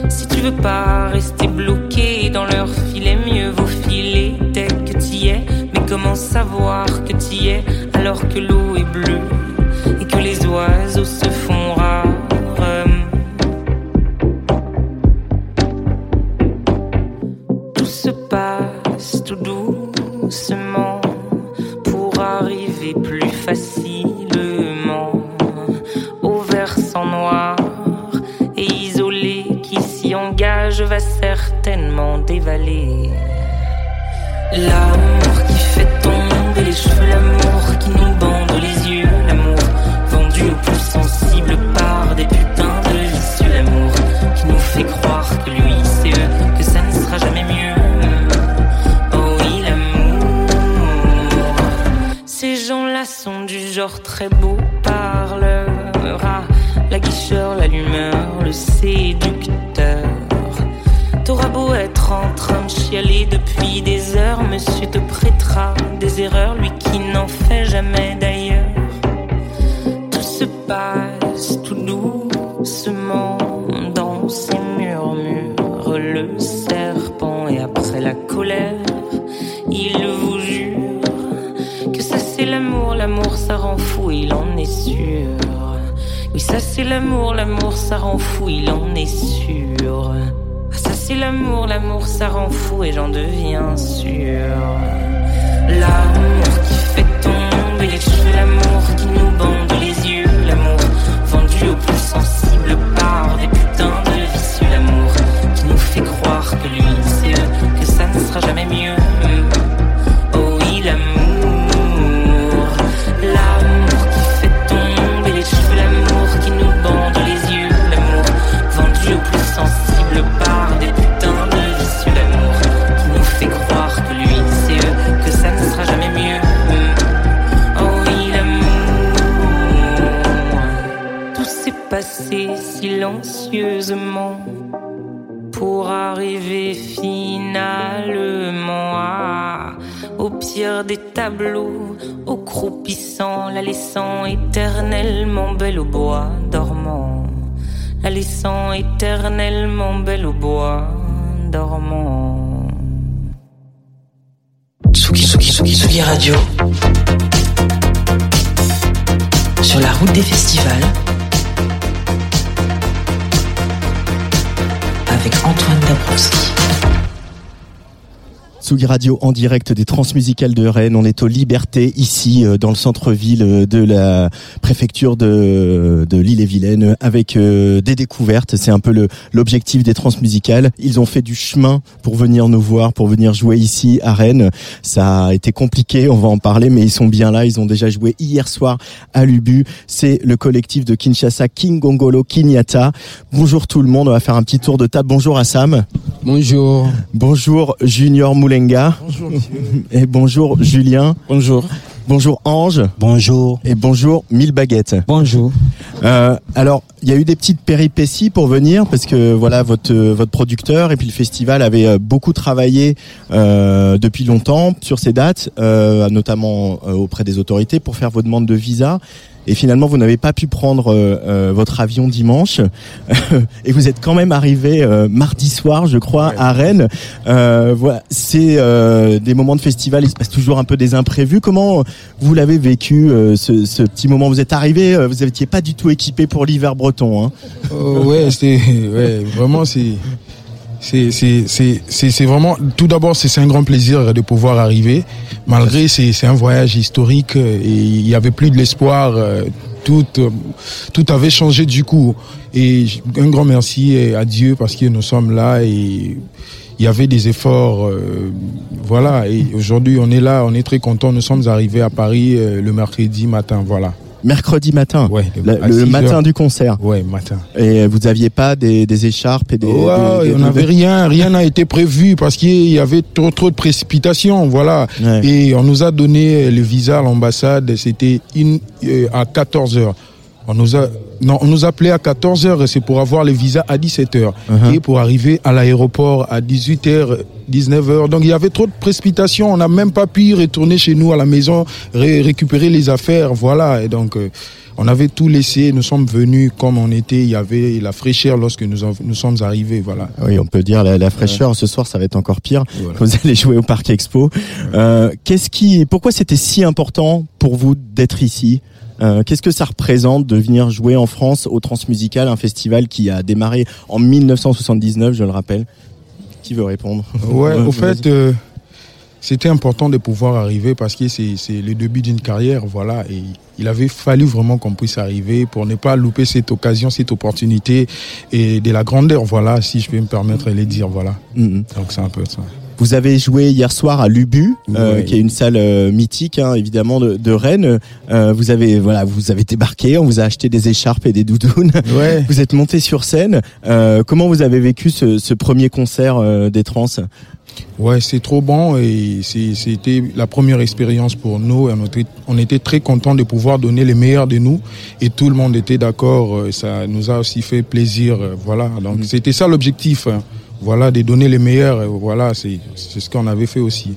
si tu veux pas rester bloqué dans leur filet, mieux vaut filer dès que t'y es. Mais comment savoir que t'y es alors que l'eau est bleue et que les oiseaux se font certainement dévaler. L'amour qui fait tomber les cheveux, l'amour qui nous bande les yeux, l'amour vendu au plus sensible par des putains de vicieux, l'amour qui nous fait croire que lui c'est eux, que ça ne sera jamais mieux. Oh oui, l'amour. Ces gens-là sont du genre très beau parleur. La guicheur, l'allumeur, le séducteur. Être en train de chialer depuis des heures, monsieur te prêtera des erreurs, lui qui n'en fait jamais d'ailleurs. Tout se passe tout doucement dans ces murmures. Le serpent et après la colère, il vous jure que ça c'est l'amour, l'amour ça rend fou, il en est sûr. Oui, ça c'est l'amour, l'amour ça rend fou, il en est sûr. C'est l'amour, l'amour ça rend fou et j'en deviens sûr. L'amour qui fait tomber les cheveux, l'amour qui nous bande les yeux, l'amour vendu au plus sensible par des putains de vicieux, l'amour qui nous fait croire que lui que ça ne sera jamais mieux. Silencieusement pour arriver finalement au pire des tableaux, au croupissant, la laissant éternellement belle au bois dormant, la laissant éternellement belle au bois dormant. Tsugi, Tsugi, Tsugi, Tsugi Radio. Sur la route des festivals. Avec Antoine Dabrowski. Tsugi Radio en direct des transmusicales de Rennes. On est aux Libertés ici euh, dans le centre-ville euh, de la préfecture de, de l'île-et-Vilaine avec euh, des découvertes. C'est un peu le- l'objectif des transmusicales. Ils ont fait du chemin pour venir nous voir, pour venir jouer ici à Rennes. Ça a été compliqué, on va en parler, mais ils sont bien là. Ils ont déjà joué hier soir à Lubu. C'est le collectif de Kinshasa King Gongolo Kinyata. Bonjour tout le monde. On va faire un petit tour de table. Bonjour Assam. Bonjour. Bonjour Junior Bonjour, Et bonjour Julien. Bonjour. Bonjour Ange. Bonjour. Et bonjour Mille Baguettes. Bonjour. Euh, alors, il y a eu des petites péripéties pour venir parce que voilà votre euh, votre producteur et puis le festival avait euh, beaucoup travaillé euh, depuis longtemps sur ces dates, euh, notamment euh, auprès des autorités pour faire vos demandes de visa. Et finalement, vous n'avez pas pu prendre euh, euh, votre avion dimanche, et vous êtes quand même arrivé euh, mardi soir, je crois, à Rennes. Euh, voilà, c'est euh, des moments de festival. Il se passe toujours un peu des imprévus. Comment vous l'avez vécu euh, ce, ce petit moment? Vous êtes arrivé, euh, vous n'étiez pas du tout équipé pour l'hiver breton. Hein Euh, ouais, c'était ouais, vraiment c'est c'est vraiment tout d'abord c'est un grand plaisir de pouvoir arriver. Malgré c'est un voyage historique euh, et il y avait plus de l'espoir euh, tout euh, tout avait changé du coup. Et un grand merci à Dieu parce que nous sommes là et il y avait des efforts voilà. Et aujourd'hui on est là on est très content. Nous sommes arrivés à Paris le mercredi matin voilà Mercredi matin, ouais, le, à le 6 matin heures. du concert. Ouais, matin. Et vous aviez pas des, des écharpes et des. Ouais, des- des- on n'avait rien, rien n'a été prévu parce qu'il y avait trop, trop de précipitations, voilà. Et on nous a donné le visa à l'ambassade, c'était une euh, à 14 heures. On nous a non, on nous appelait à 14 heures, c'est pour avoir le visa à 17 heures Uh-huh. et pour arriver à l'aéroport à 18 heures, 19 heures. Donc il y avait trop de précipitations, on n'a même pas pu retourner chez nous à la maison, ré- récupérer les affaires, voilà. Et donc euh, on avait tout laissé, nous sommes venus comme on était, il y avait la fraîcheur lorsque nous, en- nous sommes arrivés, voilà. Oui, on peut dire la, la fraîcheur. Ce soir, ça va être encore pire. Vous allez jouer au Parc Expo. Euh, qu'est-ce qui, pourquoi c'était si important pour vous d'être ici? Euh, Qu'est-ce que ça représente de venir jouer en France au Transmusical, un festival qui a démarré en 1979, je le rappelle? Qui veut répondre? Ouais, au fait, euh, c'était important de pouvoir arriver parce que c'est le début d'une carrière, voilà. Et il avait fallu vraiment qu'on puisse arriver pour ne pas louper cette occasion, cette opportunité et de la grandeur, voilà, si je peux me permettre de le dire, voilà. Mhm. Donc c'est un peu ça. Vous avez joué hier soir à Lubu, euh, qui est une salle euh, mythique, hein, évidemment, de, de Rennes. Euh, vous avez, voilà, vous avez débarqué, on vous a acheté des écharpes et des doudounes. Ouais. Vous êtes monté sur scène. Euh, comment vous avez vécu ce, ce premier concert euh, des Trans? Ouais, c'est trop bon et c'est- c'était la première expérience pour nous. Et on, était, on était très contents de pouvoir donner les meilleurs de nous et tout le monde était d'accord. euh, Ça nous a aussi fait plaisir. Voilà, donc c'était ça l'objectif. Voilà, de donner les meilleurs. euh, Voilà, c'est c'est ce qu'on avait fait aussi.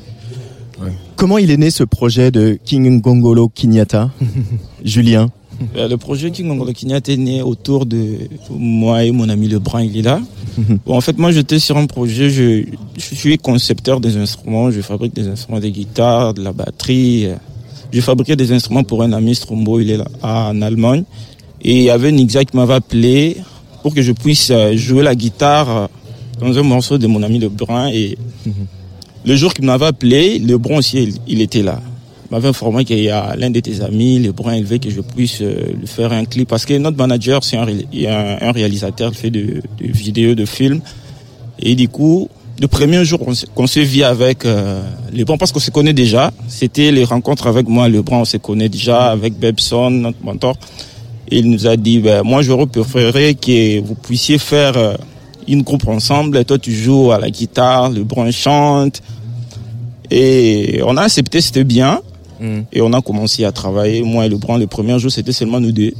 Ouais. Comment il est né ce projet de King Gongolo Kinyata Julien? Euh, Le projet King Ngolo Kinyat est né autour de moi et mon ami Lebrun, il est là. Bon, en fait, moi, j'étais sur un projet, je, je suis concepteur des instruments, je fabrique des instruments de guitare, de la batterie. Je fabriquais des instruments pour un ami Strombo, il est là en Allemagne. Et il y avait Nixia qui m'avait appelé pour que je puisse euh, jouer la guitare dans un morceau de mon ami Lebrun. Et le jour qu'il m'avait appelé, Lebrun aussi, il, était là. Il m'avait informé qu'il y a l'un de tes amis, Lebrun, il veut que je puisse euh, lui faire un clip. Parce que notre manager, c'est un, réalisateur, il fait de, vidéos, de films. Et du coup, le premier jour qu'on se vit avec euh, Lebrun, parce qu'on se connaît déjà, c'était les rencontres avec moi, Lebrun, on se connaît déjà, avec Bebson, notre mentor. Il nous a dit, ben, moi, j'aurais préféré que vous puissiez faire euh, une groupe ensemble. Toi, tu joues à la guitare, Lebrun chante. Et on a accepté, c'était bien. Et on a commencé à travailler. Moi et Lebrun, le premier jour, c'était seulement nous deux.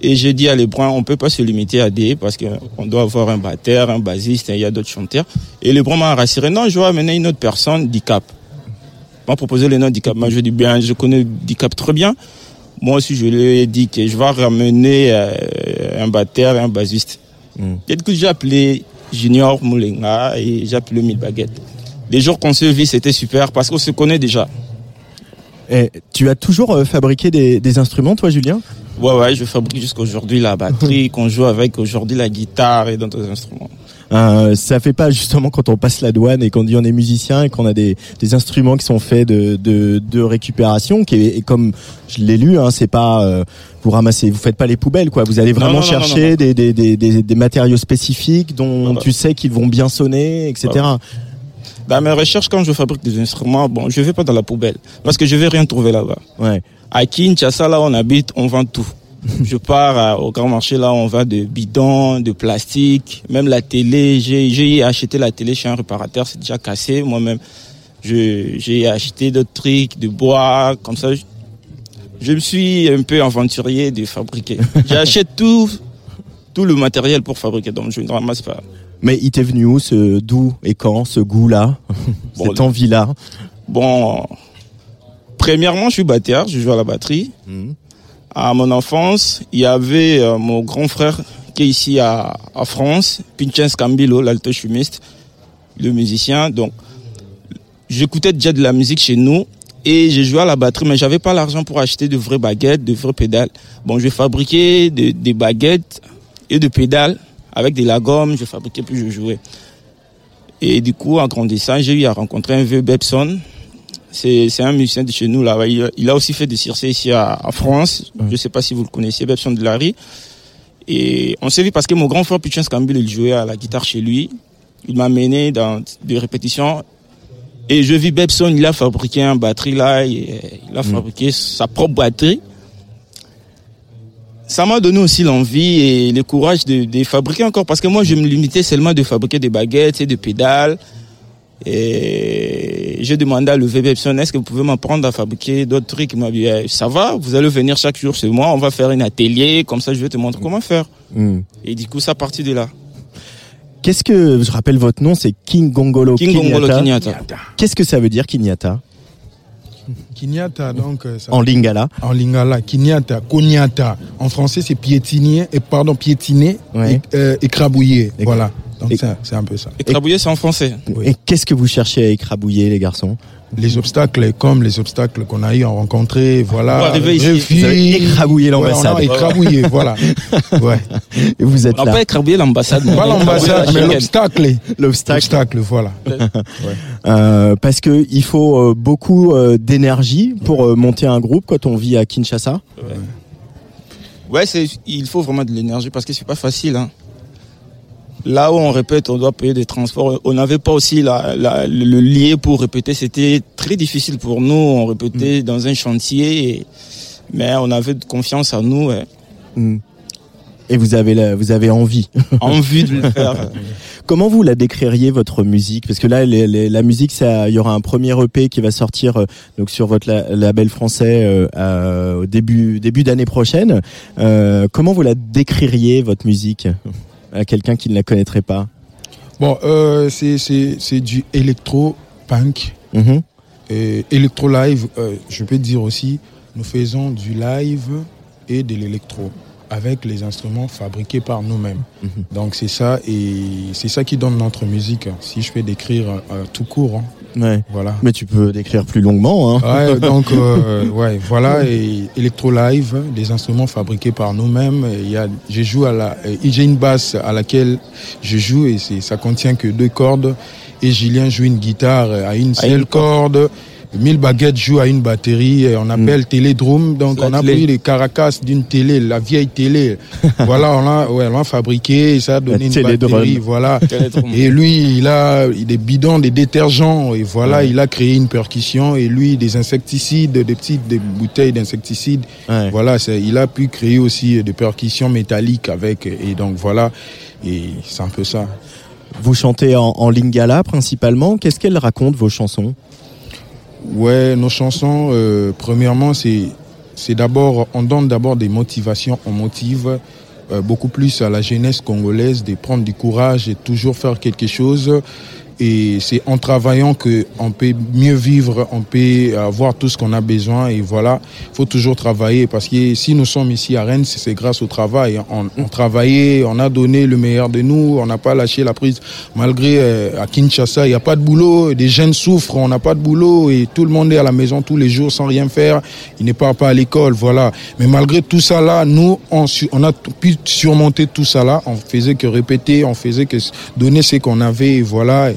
Et j'ai dit à Lebrun, on peut pas se limiter à des parce qu'on doit avoir un batteur, un bassiste, il y a d'autres chanteurs. Et Lebrun m'a rassuré, non, je vais amener une autre personne, Dicap. Il m'a proposé le nom Dicap. Moi, je dis bien, je connais Dicap très bien. Moi aussi, je lui ai dit que je vais ramener euh, un batteur et un bassiste. Et du coup, j'ai appelé Junior Moulenga et j'ai appelé Mille Baguettes. Les jours qu'on se vit, c'était super parce qu'on se connaît déjà. Et tu as toujours euh, fabriqué des, des instruments, toi, Julien? Ouais, ouais, je fabrique jusqu'à aujourd'hui la batterie, qu'on joue avec aujourd'hui la guitare et d'autres instruments. Euh, ça fait pas justement quand on passe la douane et qu'on dit on est musicien et qu'on a des, des instruments qui sont faits de, de, de récupération qui est et comme je l'ai lu hein, c'est pas euh, vous ramassez vous faites pas les poubelles quoi vous allez vraiment non, non, chercher non. Des, des, des, des, matériaux spécifiques dont tu sais qu'ils vont bien sonner etc Dans mes recherches, quand je fabrique des instruments, bon, je vais pas dans la poubelle parce que je vais rien trouver là-bas. Ouais. À Kinshasa, là on habite, on vend tout. je pars au grand marché, là, on vend de bidons, de plastique, même la télé. J'ai, acheté la télé chez un réparateur, c'est déjà cassé. Moi-même, j'ai acheté d'autres trucs, de bois, comme ça. Je, je me suis un peu aventurier de fabriquer. J'achète tout, tout le matériel pour fabriquer, donc je ne ramasse pas. mais il t'est venu où ce d'où et quand ce goût là cette envie là Bon, premièrement, je suis batteur, je joue à la batterie. À mon enfance, il y avait euh, mon grand frère qui est ici à, à France, Pinchens Cambilo, l'alto-chumiste, le musicien. Donc, j'écoutais déjà de la musique chez nous et j'ai joué à la batterie, mais j'avais pas l'argent pour acheter de vraies baguettes, de vraies pédales. Bon, je fabriquais de- des baguettes et de pédales avec de la gomme, je fabriquais puis je jouais. Et du coup, en grandissant, j'ai eu à rencontrer un vieux Bebson. C'est c'est un musicien de chez nous là. Il, il a aussi fait des circés ici à, à France. Je sais pas si vous le connaissez, Bebson de Larry. Et on s'est vu parce que mon grand frère Pichens Cambil, il jouait à la guitare chez lui. Il m'a mené dans des répétitions. Et je vis Bebson, il a fabriqué un batterie là. et il a fabriqué sa propre batterie. Ça m'a donné aussi l'envie et le courage de, de fabriquer encore parce que moi je me limitais seulement de fabriquer des baguettes et des pédales. Et j'ai demandé à le Bebson, est-ce que vous pouvez m'apprendre à fabriquer d'autres trucs? Il m'a dit, Eh, ça va, vous allez venir chaque jour chez moi, on va faire un atelier, comme ça je vais te montrer comment faire. Hmm. Et du coup, ça partit de là. qu'est-ce que je rappelle votre nom c'est King Gongolo King Gongolo Kinyata. qu'est-ce que ça veut dire Kinyata Kinyata, donc. euh, ça- en lingala En lingala, Kinyata, Konyata. En français, c'est piétiner, et pardon, piétiner Ouais. et, euh, écrabouiller. Voilà. Donc, c'est c'est un peu ça. Écrabouiller, c'est en français. et qu'est-ce que vous cherchez à écrabouiller les garçons? Les obstacles, comme les obstacles qu'on a eu à rencontrer, voilà. Arriver ici. Ouais, l'ambassade. écrabouillé, voilà. Ouais. Et vous êtes On là. n'a pas écrabouillé l'ambassade. mais Pas l'ambassade, mais l'obstacle. L'obstacle. L'obstacle, voilà. Euh, parce que il faut euh, beaucoup euh, d'énergie pour monter un groupe quand on vit à Kinshasa. Ouais, c'est, il faut vraiment de l'énergie parce que c'est pas facile. Hein. Là où on répète, on doit payer des transports. On n'avait pas aussi la, la- le lieu pour répéter. C'était très difficile pour nous. On répétait dans un chantier, et- mais on avait confiance en nous. Et vous avez la- vous avez envie. Envie de le faire. Comment vous la décririez votre musique? Parce que là, les- les- la musique, ça, il y aura un premier EP qui va sortir euh, donc sur votre la- label français euh, au début début d'année prochaine. Euh, comment vous la décririez votre musique? à quelqu'un qui ne la connaîtrait pas Bon, euh, c'est- c'est c'est du électro-punk. Mhm. Et électro-live, euh, je peux dire aussi, nous faisons du live et de l'électro avec les instruments fabriqués par nous-mêmes. Mhm. Donc c'est ça et c'est ça qui donne notre musique. Si je peux décrire euh, tout court, hein. Ouais. Voilà. Mais tu peux décrire plus longuement. Hein. Ouais, donc euh, ouais, voilà et électro live, des instruments fabriqués par nous-mêmes. Il y a, je joue à la, j'ai une basse à laquelle je joue et c'est, ça contient que deux cordes. Et Julien joue une guitare à une seule corde. Mille baguettes joue à une batterie, et on appelle télédrome. Donc on a télé. pris les caracas d'une télé, la vieille télé. voilà, on l'a, ouais, on l'a fabriqué et ça a donné une télédrome. batterie. Voilà. Et lui, il a des bidons, des détergents, et voilà, Ouais. il a créé une percussion, et lui, des insecticides, des petites des bouteilles d'insecticides. Ouais. Voilà, il a pu créer aussi des percussions métalliques avec, et donc voilà, et c'est un peu ça. Vous chantez en, en lingala principalement. Qu'est-ce qu'elles racontent vos chansons? Ouais, nos chansons, euh, premièrement, c'est d'abord, on donne d'abord des motivations, on motive euh, beaucoup plus à la jeunesse congolaise de prendre du courage et toujours faire quelque chose. Et c'est en travaillant que on peut mieux vivre, on peut avoir tout ce qu'on a besoin. Et voilà, il faut toujours travailler parce que si nous sommes ici à Rennes, c'est grâce au travail. On, travaillait, on a donné le meilleur de nous, on n'a pas lâché la prise. Malgré euh, à Kinshasa, il n'y a pas de boulot, des jeunes souffrent, on n'a pas de boulot et tout le monde est à la maison tous les jours sans rien faire. Il ne part pas à l'école, voilà. Mais malgré tout ça là, nous, on, a pu surmonter tout ça là. On faisait que répéter, on faisait que donner ce qu'on avait, et voilà.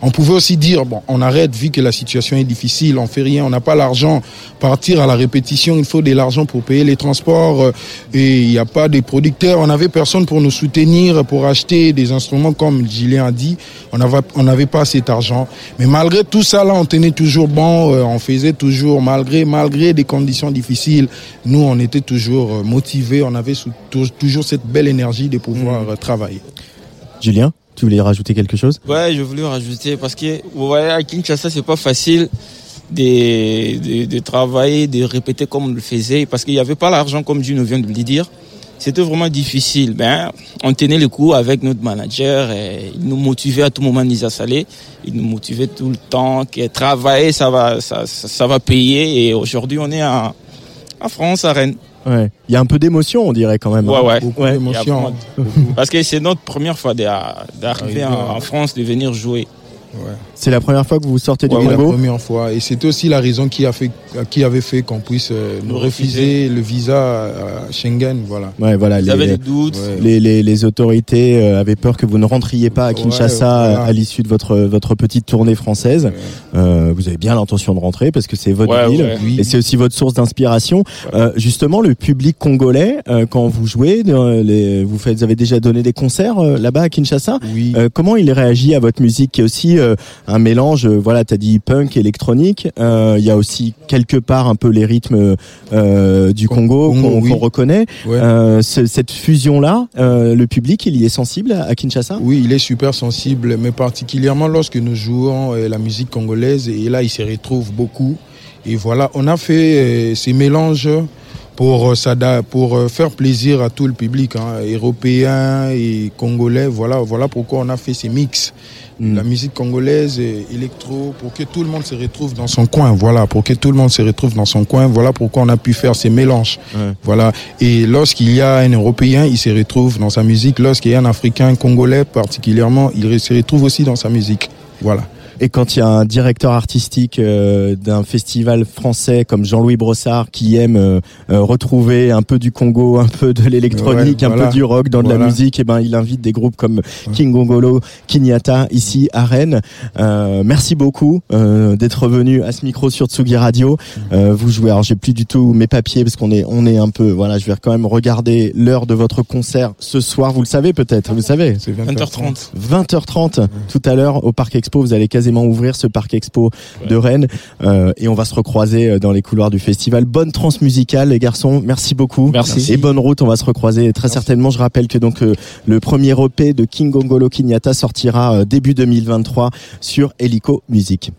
On pouvait aussi dire bon, on arrête vu que la situation est difficile, on fait rien, on n'a pas l'argent. Partir à la répétition, il faut de l'argent pour payer les transports euh, et il n'y a pas de producteurs. On n'avait personne pour nous soutenir, pour acheter des instruments comme Julien a dit. On n'avait on pas cet argent. Mais malgré tout ça là, on tenait toujours bon, euh, on faisait toujours malgré malgré des conditions difficiles. Nous, on était toujours euh, motivés, on avait toujours cette belle énergie de pouvoir euh, travailler. Julien, tu voulais rajouter quelque chose Ouais, je voulais rajouter parce que vous voyez à Kinshasa c'est pas facile de, de, de travailler, de répéter comme on le faisait parce qu'il n'y avait pas l'argent comme Dieu nous vient de le dire. C'était vraiment difficile. Ben, on tenait le coup avec notre manager et il nous motivait à tout moment Nisa Salé. Il nous motivait tout le temps que travailler ça va ça, ça, ça va payer et aujourd'hui on est en, en France à Rennes. Ouais. Il y a un peu d'émotion, on dirait quand même. Ouais, hein. ouais. Ouais. Vraiment- Parce que c'est notre première fois d'a- d'arriver en France, de venir jouer. C'est la première fois que vous sortez du Ouais, la première fois. Et c'était aussi la raison qui, a fait, qui avait fait qu'on puisse euh, nous Nous refuser le visa à Schengen. Voilà. Ouais, voilà. Ils les, avaient des doutes. Les, les, les autorités euh, avaient peur que vous ne rentriez pas à Kinshasa Ouais, voilà. à l'issue de votre votre petite tournée française. Euh, vous avez bien l'intention de rentrer parce que c'est votre Ouais, ville. Oui. et c'est aussi votre source d'inspiration. Euh, justement, le public congolais, euh, quand vous jouez, euh, les, vous faites, vous avez déjà donné des concerts euh, là-bas à Kinshasa. Oui. Euh, comment il réagit à votre musique qui est aussi euh, un mélange, euh, voilà, t'as dit punk, électronique. Euh, Il y a aussi quelque part un peu les rythmes euh, du Congo Congo, qu'on oui. reconnaît. Ouais. Euh, cette fusion-là, euh, le public, il y est sensible à, Kinshasa? Oui, il est super sensible, mais particulièrement lorsque nous jouons euh, la musique congolaise, et là, il se retrouve beaucoup. Et voilà, on a fait euh, ces mélanges pour, euh, pour euh, faire plaisir à tout le public, hein, européen et congolais. Voilà, voilà pourquoi on a fait ces mix. La musique congolaise, électro, pour que tout le monde se retrouve dans son coin. Voilà, pour que tout le monde se retrouve dans son coin. Voilà pourquoi on a pu faire ces mélanges. Voilà. Et lorsqu'il y a un Européen, il se retrouve dans sa musique. Lorsqu'il y a un Africain, Congolais particulièrement, il se retrouve aussi dans sa musique. Voilà. Et quand il y a un directeur artistique euh, d'un festival français comme Jean-Louis Brossard qui aime euh, euh, retrouver un peu du Congo, un peu de l'électronique, Ouais, un peu du rock dans de la musique, et ben il invite des groupes comme King Gongolo, Kinyata ici à Rennes. Euh, merci beaucoup euh, d'être venu à ce micro sur Tsugi Radio. Euh, vous jouez. Alors j'ai plus du tout mes papiers parce qu'on est on est un peu voilà. Je vais quand même regarder l'heure de votre concert ce soir. Vous le savez peut-être. Vous le savez. 20h30. 20h30 tout à l'heure au Parc Expo. Vous allez ouvrir ce Parc Expo de Rennes euh, et on va se recroiser euh, dans les couloirs du festival. Bonne transmusicale les garçons. Merci beaucoup. Merci. Et bonne route. On va se recroiser très certainement. Je rappelle que donc euh, le premier EP de King Gongolo Kinyata sortira euh, début 2023 sur Helico Music.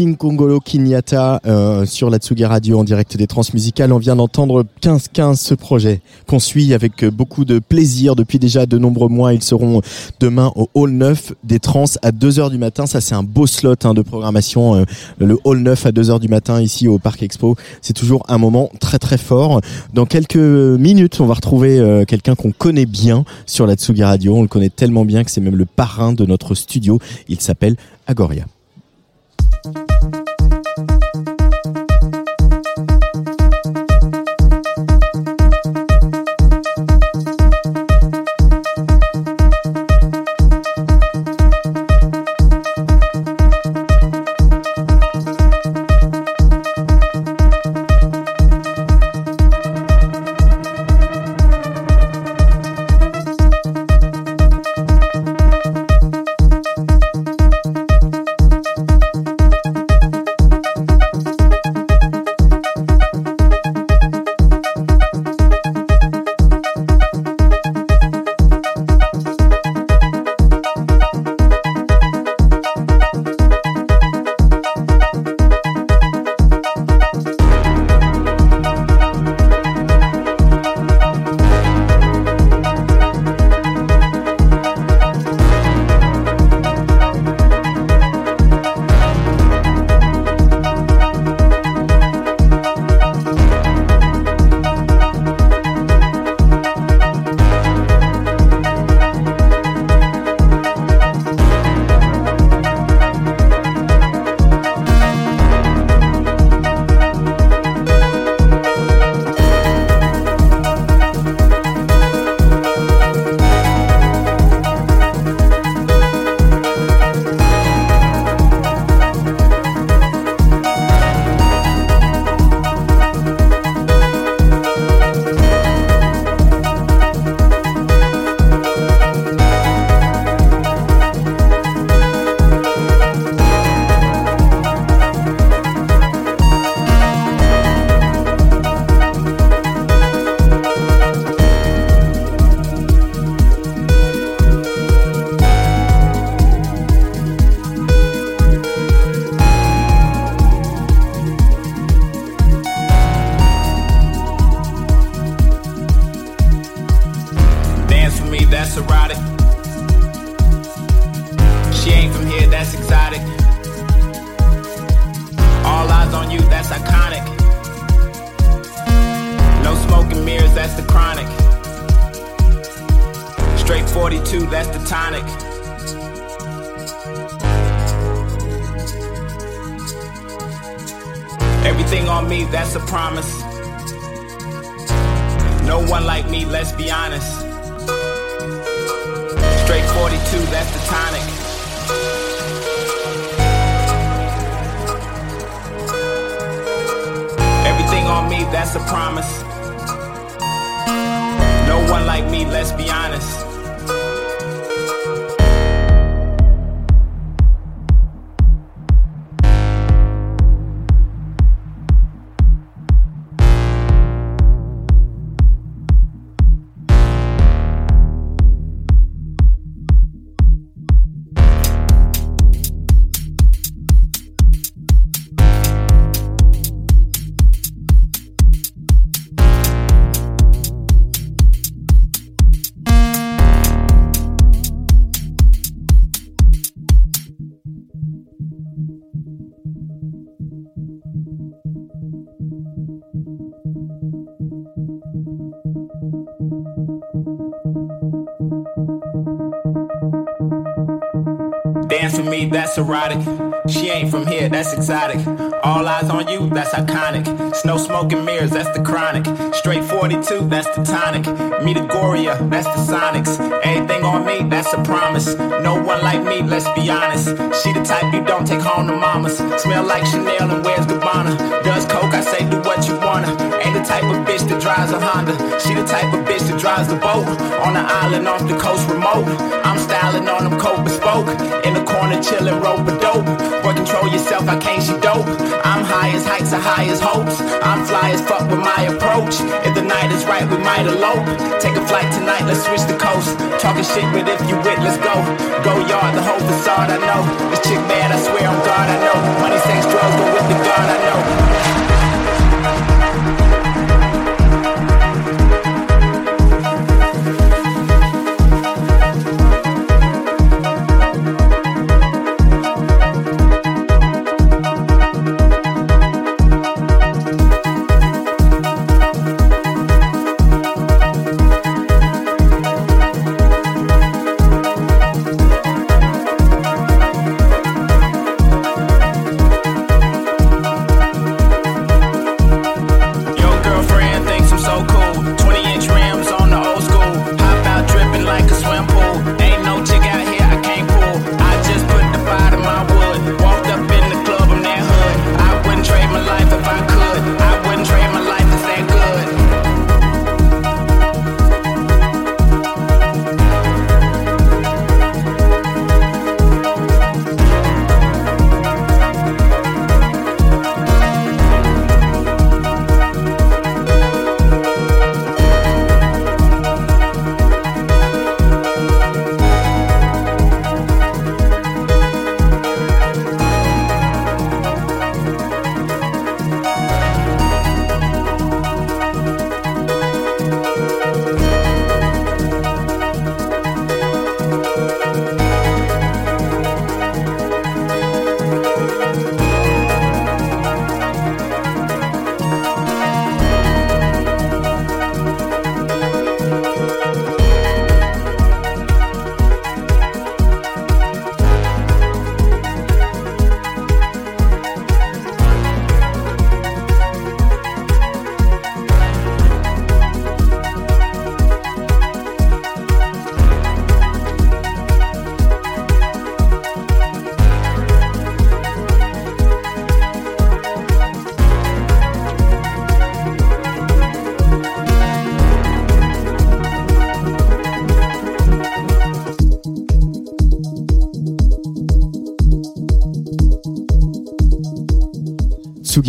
King Kongolo Kinyata euh, sur la Tsugi Radio en direct des Transmusicales, on vient d'entendre 15-15 ce projet qu'on suit avec euh, beaucoup de plaisir depuis déjà de nombreux mois. Ils seront demain au Hall 9 des Trans à 2h du matin. Ça c'est un beau slot hein, de programmation. euh, le Hall 9 à 2h du matin ici au Parc Expo. C'est toujours un moment très très fort. Dans quelques minutes, on va retrouver euh, quelqu'un qu'on connaît bien sur la Tsugi Radio. On le connaît tellement bien que c'est même le parrain de notre studio. Il s'appelle Agoria. That's erotic. She ain't from here, that's exotic. All eyes on you, that's iconic. Snow smoke and mirrors, that's the chronic. Straight 42, that's the tonic. Me the Goria, that's the Sonics. Everything on me, that's a promise. No one like me, let's be honest. She the type you don't take home to mamas. Smell like Chanel and wears Gabbana. Does coke, I say do what you wanna. Ain't the type of bitch that drives a Honda. She the type of bitch that drives the boat. On the island off the coast remote. I'm styling on them coat bespoke. In the corner chillin' rope a dope. Boy, control yourself, I can't she dope. I'm high as heights, are high as hopes. I'm fly as fuck with my approach. If the night is right, we might elope. Take a flight tonight, let's switch the coast. Talking shit, but if you with, let's go. Go yard, the whole facade, I know. This chick bad, I swear on God, I know. Money, sex, drugs, go with the God, I know.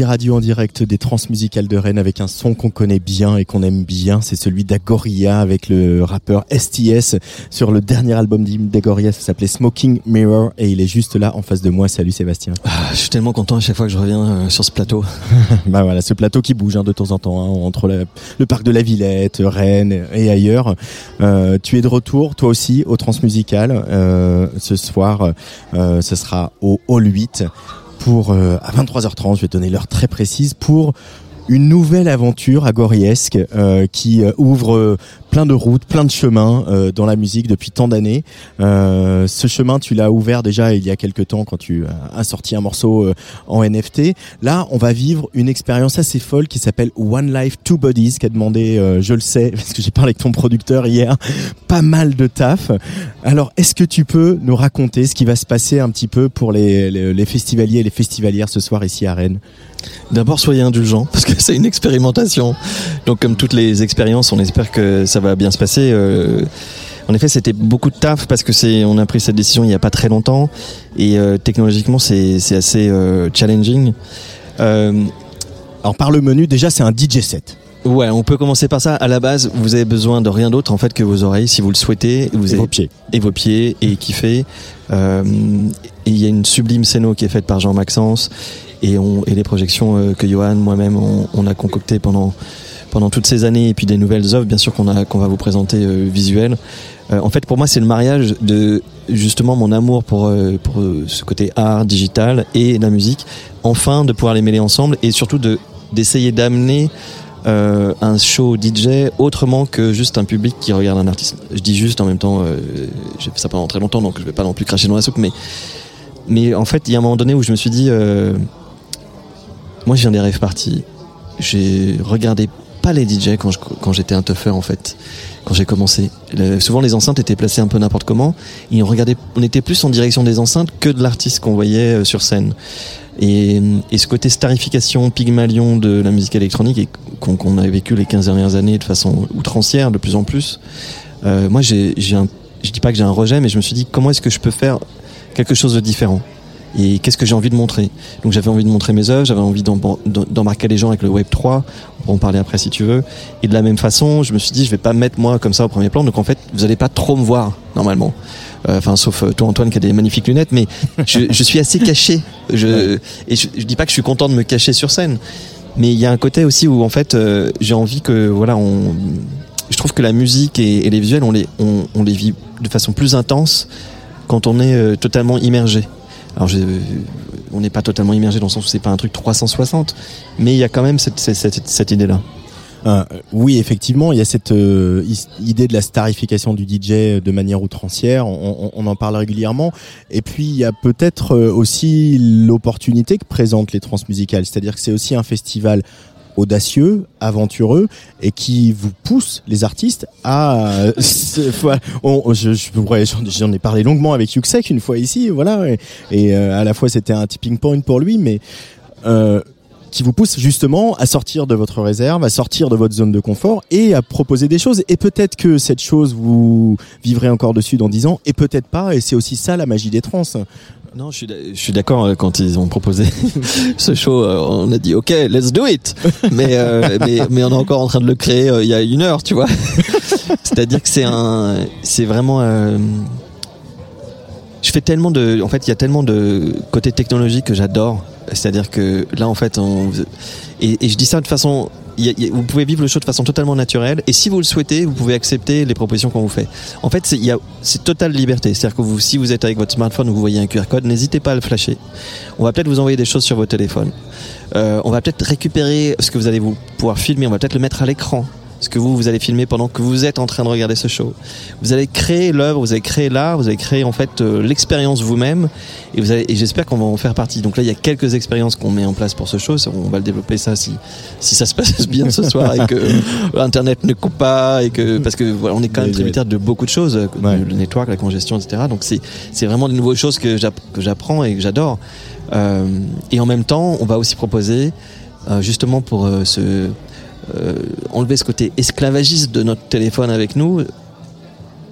Tsugi Radio en direct des transmusicales de Rennes avec un son qu'on connaît bien et qu'on aime bien. C'est celui d'Agoria avec le rappeur STS sur le dernier album d'Agoria. Ça s'appelait Smoking Mirror et il est juste là en face de moi. Salut Sébastien. Ah, je suis tellement content à chaque fois que je reviens euh, sur ce plateau. bah voilà, ce plateau qui bouge hein, de temps en temps hein, entre la- le parc de la Villette, Rennes et ailleurs. Euh, tu es de retour, toi aussi, au Transmusical. Euh, ce soir, ce sera au Hall 8 pour euh, à 23h30. Je vais donner l'heure très précise pour une nouvelle aventure agoriesque euh, qui euh, ouvre plein de routes, plein de chemins euh, dans la musique depuis tant d'années. Euh, ce chemin, tu l'as ouvert déjà il y a quelques temps quand tu as sorti un morceau euh, en NFT. Là, on va vivre une expérience assez folle qui s'appelle One Life Two Bodies, qui a demandé, euh, je le sais, parce que j'ai parlé avec ton producteur hier, pas mal de taf. Alors, est-ce que tu peux nous raconter ce qui va se passer un petit peu pour les, les, les festivaliers et les festivalières ce soir ici à Rennes? D'abord, soyez indulgents parce que c'est une expérimentation. Donc, comme toutes les expériences, on espère que ça va bien se passer. Euh, en effet, c'était beaucoup de taf parce que c'est, on a pris cette décision il n'y a pas très longtemps et euh, technologiquement, c'est, c'est assez euh, challenging. Euh, Alors, par le menu, déjà, c'est un DJ set. Ouais, on peut commencer par ça. À la base, vous avez besoin de rien d'autre en fait que vos oreilles, si vous le souhaitez. Vous Et vos pieds. Et vos pieds et kiffer. Il y a une sublime scéno qui est faite par Jean Maxence et, on, et les projections que Johan, moi-même, on, on a concoctées pendant pendant toutes ces années et puis des nouvelles œuvres, bien sûr qu'on a qu'on va vous présenter euh, visuelles. Euh, en fait, pour moi, c'est le mariage de justement mon amour pour euh, pour ce côté art digital et la musique. Enfin, de pouvoir les mêler ensemble et surtout de d'essayer d'amener un show DJ autrement que juste un public qui regarde un artiste. Je dis juste en même temps, j'ai fait ça pendant très longtemps, donc je vais pas non plus cracher dans la soupe, mais mais en fait, il y a un moment donné où je me suis dit, moi, je viens des rêves parties. J'ai regardé pas les DJ quand j'étais un tougher en fait, quand j'ai commencé. Souvent, les enceintes étaient placées un peu n'importe comment. Et on regardait, on était plus en direction des enceintes que de l'artiste qu'on voyait euh, sur scène. Et, ce côté starification, pygmalion de la musique électronique et qu'on a vécu les 15 dernières années de façon outrancière de plus en plus, euh, moi j'ai j'ai je dis pas que j'ai un rejet, mais je me suis dit comment est-ce que je peux faire quelque chose de différent? Et qu'est-ce que j'ai envie de montrer? Donc j'avais envie de montrer mes œuvres, j'avais envie d'embar- d'embarquer les gens avec le Web 3, on pourra en parler après si tu veux. Et de la même façon, je me suis dit je vais pas me mettre moi comme ça au premier plan, donc en fait vous allez pas trop me voir normalement. Euh, Enfin, sauf euh, toi, Antoine, qui a des magnifiques lunettes, mais je, suis assez caché. Je, et je, je dis pas que je suis content de me cacher sur scène, mais il y a un côté aussi où en fait, euh, j'ai envie que voilà, on, je trouve que la musique et, les visuels, on les, on, les vit de façon plus intense quand on est totalement immergé. Alors, je, on n'est pas totalement immergé dans le sens où c'est pas un truc 360, mais il y a quand même cette, cette, cette, idée-là. Euh, oui, effectivement, il y a cette euh, idée de la starification du DJ de manière outrancière. On, on- on en parle régulièrement. Et puis, il y a peut-être euh, aussi l'opportunité que présentent les transmusicales. C'est-à-dire que c'est aussi un festival audacieux, aventureux et qui vous pousse les artistes à euh, on- je, j'en j'en ai parlé longuement avec Yuxek une fois ici voilà et, et, euh, à la fois c'était un tipping point pour lui mais euh, qui vous pousse justement à sortir de votre réserve, à sortir de votre zone de confort et à proposer des choses. Et peut-être que cette chose, vous vivrez encore dessus dans 10 ans, et peut-être pas. Et c'est aussi ça la magie des trans. Non, je suis, d'a- je suis d'accord euh, quand ils ont proposé ce show. euh, on a dit OK, let's do it. Mais euh, mais mais on est encore en train de le créer euh, il y a une heure, tu vois. C'est-à-dire que c'est un, c'est vraiment. euh, je fais tellement de, en fait, il y a tellement de côté technologique que j'adore. C'est-à-dire que là, en fait, on, et, je dis ça de façon, vous pouvez vivre le show de façon totalement naturelle. Et si vous le souhaitez, vous pouvez accepter les propositions qu'on vous fait. En fait, c'est, totale liberté. C'est-à-dire que si vous êtes avec votre smartphone ou vous voyez un QR code, n'hésitez pas à le flasher. On va peut-être vous envoyer des choses sur vos téléphones. Euh, on va peut-être récupérer ce que vous allez vous pouvoir filmer. On va peut-être le mettre à l'écran. Ce que vous, vous allez filmer pendant que vous êtes en train de regarder ce show. Vous allez créer l'œuvre, vous allez créer l'art, vous allez créer en fait euh, l'expérience vous-même, et vous allez, et j'espère qu'on va en faire partie. Donc là, il y a quelques expériences qu'on met en place pour ce show. On va le développer ça si si ça se passe bien ce soir et que euh, Internet ne coupe pas et que parce que voilà, on est quand même tributaire de beaucoup de choses, le network, la congestion, etc. Donc c'est c'est vraiment des nouvelles choses que j'app- que j'apprends et que j'adore. Euh, et en même temps, on va aussi proposer euh, justement pour euh, euh, enlever ce côté esclavagiste de notre téléphone avec nous,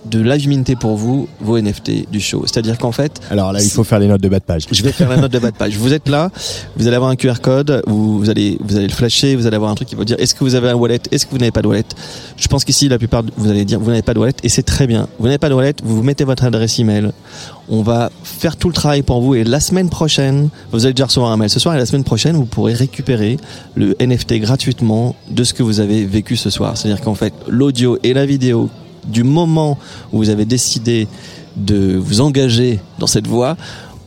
de live minter pour vous vos NFT du show. C'est-à-dire qu'en fait, Alors là, il faut faire les notes de bas de page. je vais faire la note de bas de page. Vous êtes là, vous allez avoir un QR code, vous, vous allez vous allez le flasher, vous allez avoir un truc qui va dire est-ce que vous avez un wallet, est-ce que vous n'avez pas de wallet? Je pense qu'ici la plupart vous allez dire vous n'avez pas de wallet et c'est très bien. Vous n'avez pas de wallet, vous vous mettez votre adresse email. On va faire tout le travail pour vous et la semaine prochaine, vous allez déjà recevoir un mail ce soir et la semaine prochaine, vous pourrez récupérer le NFT gratuitement de ce que vous avez vécu ce soir. C'est-à-dire qu'en fait, l'audio et la vidéo du moment où vous avez décidé de vous engager dans cette voie,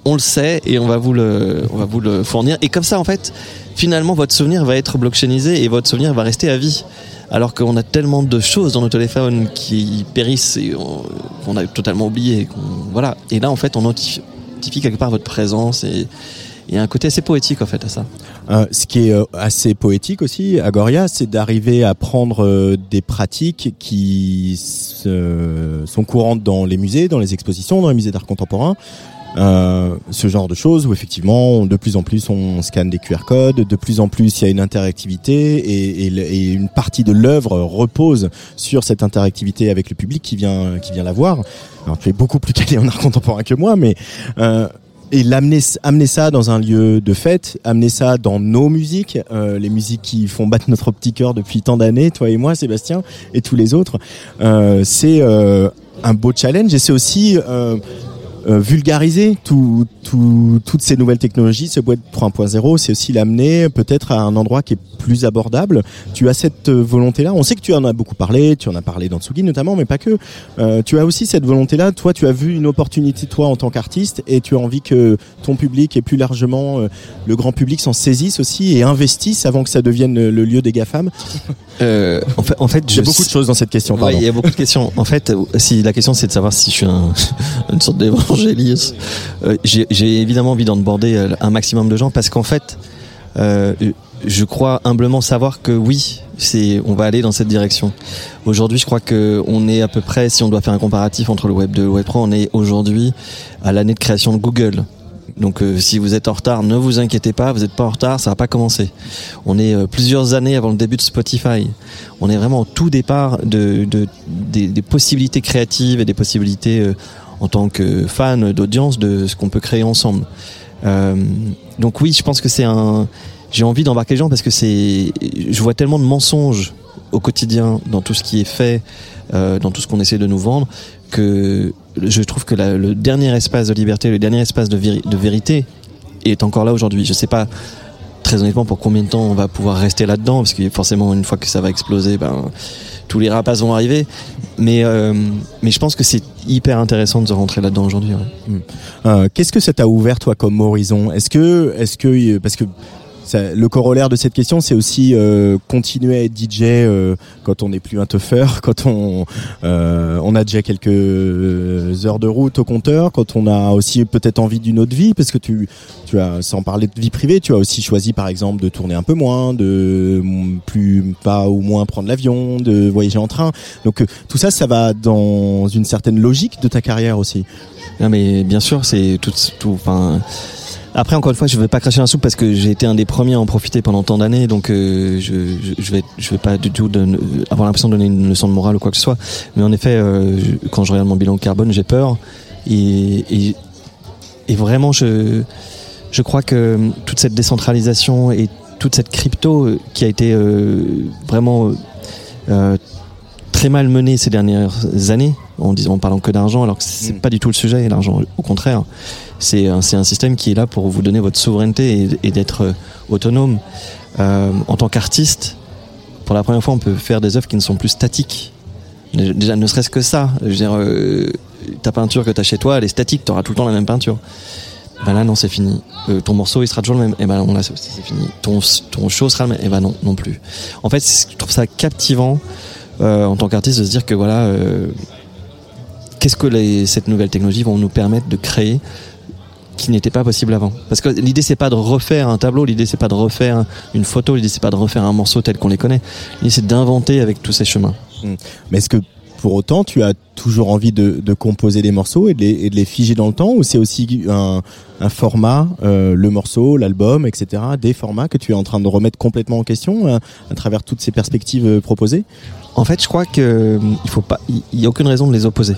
on le sait et on va vous le, on va vous le fournir. Et comme ça, en fait, finalement, votre souvenir va être blockchainisé et votre souvenir va rester à vie. Alors qu'on a tellement de choses dans nos téléphones qui périssent et on- qu'on a totalement oublié. qu'on- Voilà. Et là, en fait, on notifie quelque part votre présence et il y a un côté assez poétique, en fait, à ça. Euh, ce qui est euh, assez poétique aussi, Agoria, c'est d'arriver à prendre euh, des pratiques qui sont courantes dans les musées, dans les expositions, dans les musées d'art contemporain. Euh, ce genre de choses où effectivement de plus en plus on scanne des QR codes, de plus en plus il y a une interactivité et, et et une partie de l'œuvre repose sur cette interactivité avec le public qui vient qui vient la voir. Alors tu es beaucoup plus calé en art contemporain que moi, mais euh, et l'amener amener ça dans un lieu de fête, amener ça dans nos musiques, euh, les musiques qui font battre notre petit cœur depuis tant d'années, toi et moi, Sébastien, et tous les autres, euh, c'est euh, un beau challenge. Et c'est aussi euh, vulgariser tout, tout- toutes ces nouvelles technologies, ce web 3.0, c'est aussi l'amener peut-être à un endroit qui est plus abordable. Tu as cette euh, volonté-là. On sait que tu en as beaucoup parlé, tu en as parlé dans Tsugi notamment, mais pas que. Euh, tu as aussi cette volonté-là. Toi, tu as vu une opportunité toi en tant qu'artiste et tu as envie que ton public et plus largement euh, le grand public s'en saisisse aussi et investisse avant que ça devienne le, le lieu des GAFAM. Euh, en fait, en fait, il y a je beaucoup de choses dans cette question. Ouais, il y a beaucoup de questions. En fait, si la question c'est de savoir si je suis un, une sorte euh, j'ai évidemment envie d'onboarder euh, un maximum de gens parce qu'en fait, euh, je crois humblement savoir que oui, on va aller dans cette direction. Aujourd'hui, je crois que on est à peu près, si on doit faire un comparatif entre le Web 2 et le Web 3, on est aujourd'hui à l'année de création de Google. Donc si vous êtes en retard, ne vous inquiétez pas, vous n'êtes pas en retard, ça va pas commencer. On est plusieurs années avant le début de Spotify. On est vraiment au tout départ de, de- des, possibilités créatives et des possibilités en tant que fan d'audience de ce qu'on peut créer ensemble. Euh, donc oui, je pense que c'est un. J'ai envie d'embarquer les gens parce que c'est. Je vois tellement de mensonges au quotidien dans tout ce qui est fait, euh, dans tout ce qu'on essaie de nous vendre, que je trouve que le dernier espace de liberté, le dernier espace de, de vérité est encore là aujourd'hui. Je sais pas très honnêtement pour combien de temps on va pouvoir rester là-dedans parce que forcément une fois que ça va exploser, ben tous les rapaces vont arriver. Mais euh, mais je pense que c'est hyper intéressant de se rentrer là-dedans aujourd'hui. ouais. Euh, Qu'est-ce que ça t'a ouvert toi comme horizon? Est-ce que, est-ce que, parce que le corollaire de cette question, c'est aussi euh, continuer à être DJ euh, quand on n'est plus un teufeur, quand on euh, on a déjà quelques heures de route au compteur, quand on a aussi peut-être envie d'une autre vie, parce que tu tu as sans parler de vie privée, tu as aussi choisi par exemple de tourner un peu moins, de plus pas ou moins prendre l'avion, de voyager en train. Donc euh, tout ça, ça va dans une certaine logique de ta carrière aussi. Non mais bien sûr, c'est tout, tout. Après encore une fois, je veux pas cracher un soupe parce que j'ai été un des premiers à en profiter pendant tant d'années, donc euh, je, je vais, vais pas du tout avoir l'impression de donner une leçon de morale ou quoi que ce soit. Mais en effet, euh, quand je regarde mon bilan carbone, j'ai peur et, vraiment, je, crois que toute cette décentralisation et toute cette crypto euh, qui a été euh, vraiment euh, euh, très mal menée ces dernières années, en disant en parlant que d'argent, alors que c'est pas du tout le sujet, l'argent. Au contraire, c'est un, un système qui est là pour vous donner votre souveraineté et, et d'être euh, autonome. Euh, en tant qu'artiste, pour la première fois, on peut faire des œuvres qui ne sont plus statiques. Déjà, ne serait-ce que ça. Je veux dire, euh, ta peinture que tu as chez toi, elle est statique, tu auras tout le temps la même peinture. Ben là, non, c'est fini. Euh, ton morceau, il sera toujours le même. Et ben non, là, c'est fini. Ton, ton show sera le même. Et ben non, non plus. En fait, je trouve ça captivant en tant qu'artiste de se dire que voilà, euh, qu'est-ce que les, cette nouvelle technologie vont nous permettre de créer qui n'était pas possible avant. Parce que l'idée c'est pas de refaire un tableau, l'idée c'est pas de refaire une photo, l'idée c'est pas de refaire un morceau tel qu'on les connaît. L'idée c'est d'inventer avec tous ces chemins. Mm. Mais est-ce que pour autant, tu as toujours envie de, composer des morceaux et de, les, figer dans le temps ou c'est aussi un, format, euh, le morceau, l'album, etc., des formats que tu es en train de remettre complètement en question euh, à travers toutes ces perspectives euh, proposées? En fait, je crois que hum, il faut pas, il il y a aucune raison de les opposer.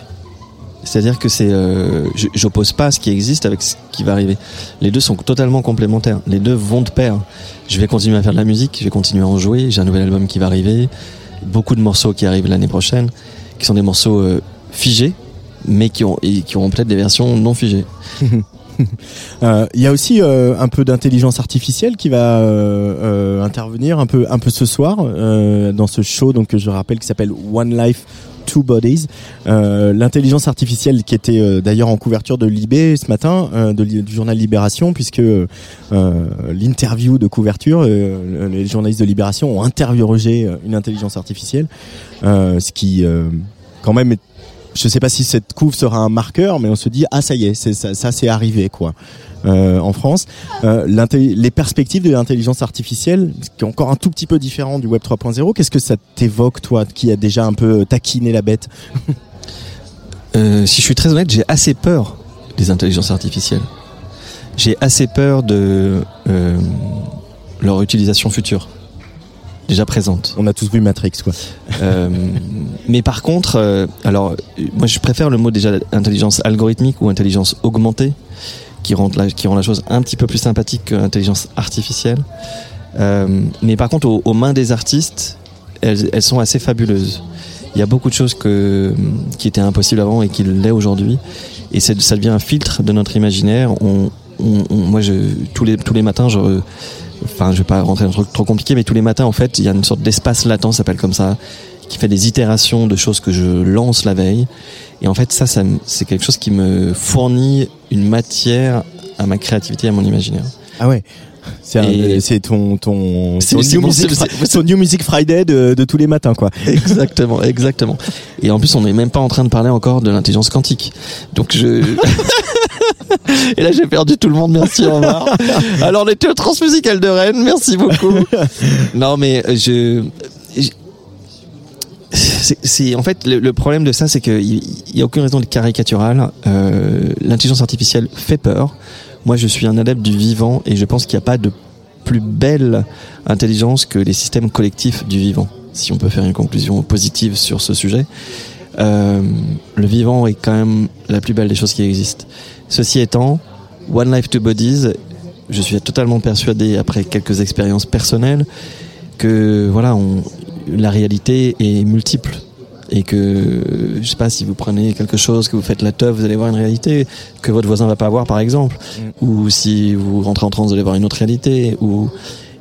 C'est-à-dire que c'est, euh, j'oppose pas ce qui existe avec ce qui va arriver. Les deux sont totalement complémentaires. Les deux vont de pair. Je vais continuer à faire de la musique, je vais continuer à en jouer. J'ai un nouvel album qui va arriver, beaucoup de morceaux qui arrivent l'année prochaine, qui sont des morceaux euh, figés, mais qui ont qui auront peut-être des versions non figées. Euh, Il y a aussi euh, un peu d'intelligence artificielle qui va euh, euh, intervenir un peu un peu ce soir euh, dans ce show donc je rappelle qui s'appelle One Life Two Bodies. Euh, L'intelligence artificielle qui était euh, d'ailleurs en couverture de Libé ce matin, euh, du journal Libération, puisque euh, l'interview de couverture, euh, les journalistes de Libération ont interrogé euh, une intelligence artificielle, euh, ce qui euh, quand même je sais pas si cette couve sera un marqueur, mais on se dit ah ça y est, ça, c'est arrivé quoi. Euh, en France, euh, les perspectives de l'intelligence artificielle, qui est encore un tout petit peu différent du Web 3.0, qu'est-ce que ça t'évoque toi, qui a déjà un peu taquiné la bête? Euh, si je suis très honnête, j'ai assez peur des intelligences artificielles. J'ai assez peur de euh, leur utilisation future, déjà présente. On a tous vu Matrix, quoi. Euh, mais par contre, euh, alors, moi je préfère le mot déjà intelligence algorithmique ou intelligence augmentée, qui rend la, qui rend la chose un petit peu plus sympathique que l'intelligence artificielle. Euh, mais par contre, aux, aux mains des artistes, elles, elles sont assez fabuleuses. Il y a beaucoup de choses que, qui étaient impossibles avant et qui l'est aujourd'hui. Et ça devient un filtre de notre imaginaire. On, on- on- moi, je, tous, les, tous les matins, je, enfin, je vais pas rentrer dans un truc trop compliqué, mais tous les matins, en fait, il y a une sorte d'espace latent, ça s'appelle comme ça, qui fait des itérations de choses que je lance la veille. Et en fait, ça, c'est quelque chose qui me fournit une matière à ma créativité, à mon imaginaire. Ah ouais. C'est c'est ton ton, C'est- ton new music, ton New Music Friday de, de tous les matins quoi. Exactement, exactement. Et en plus, on n'est même pas en train de parler encore de l'intelligence quantique. Donc je. Et là, j'ai perdu tout le monde. Merci, au revoir. Alors, on était au Transmusical de Rennes. Merci beaucoup. Non, mais euh, je. je- C'est, c'est- en fait le, le problème de ça, c'est qu'il n'y a aucune raison de caricatural. Euh, L'intelligence artificielle fait peur. Moi, je suis un adepte du vivant et je pense qu'il n'y a pas de plus belle intelligence que les systèmes collectifs du vivant. Si on peut faire une conclusion positive sur ce sujet, Euh, le vivant est quand même la plus belle des choses qui existent. Ceci étant, One Life Two Bodies, je suis totalement persuadé après quelques expériences personnelles que voilà, on, la réalité est multiple. Et que je sais pas si vous prenez quelque chose que vous faites la teuf vous allez voir une réalité que votre voisin va pas voir par exemple. Ou si vous rentrez en transe vous allez voir une autre réalité. Ou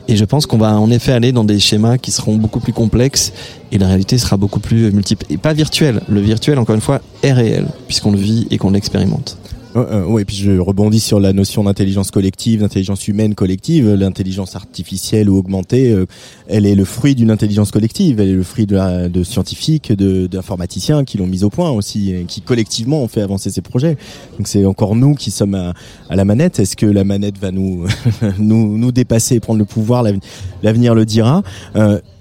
et je pense qu'on va en effet aller dans des schémas qui seront beaucoup plus complexes et la réalité sera beaucoup plus multiple. Et pas virtuelle le virtuel encore une fois est réel puisqu'on le vit et qu'on l'expérimente Euh, euh, et puis je rebondis sur la notion d'intelligence collective, d'intelligence humaine collective. L'intelligence artificielle ou augmentée, euh, elle est le fruit d'une intelligence collective. Elle est le fruit de, la- de scientifiques, d'informaticiens qui l'ont mise au point aussi, et qui collectivement ont fait avancer ces projets. Donc c'est encore nous qui sommes à, la manette. Est-ce que la manette va nous nous, nous dépasser prendre le pouvoir? L'aven- L'avenir le dira.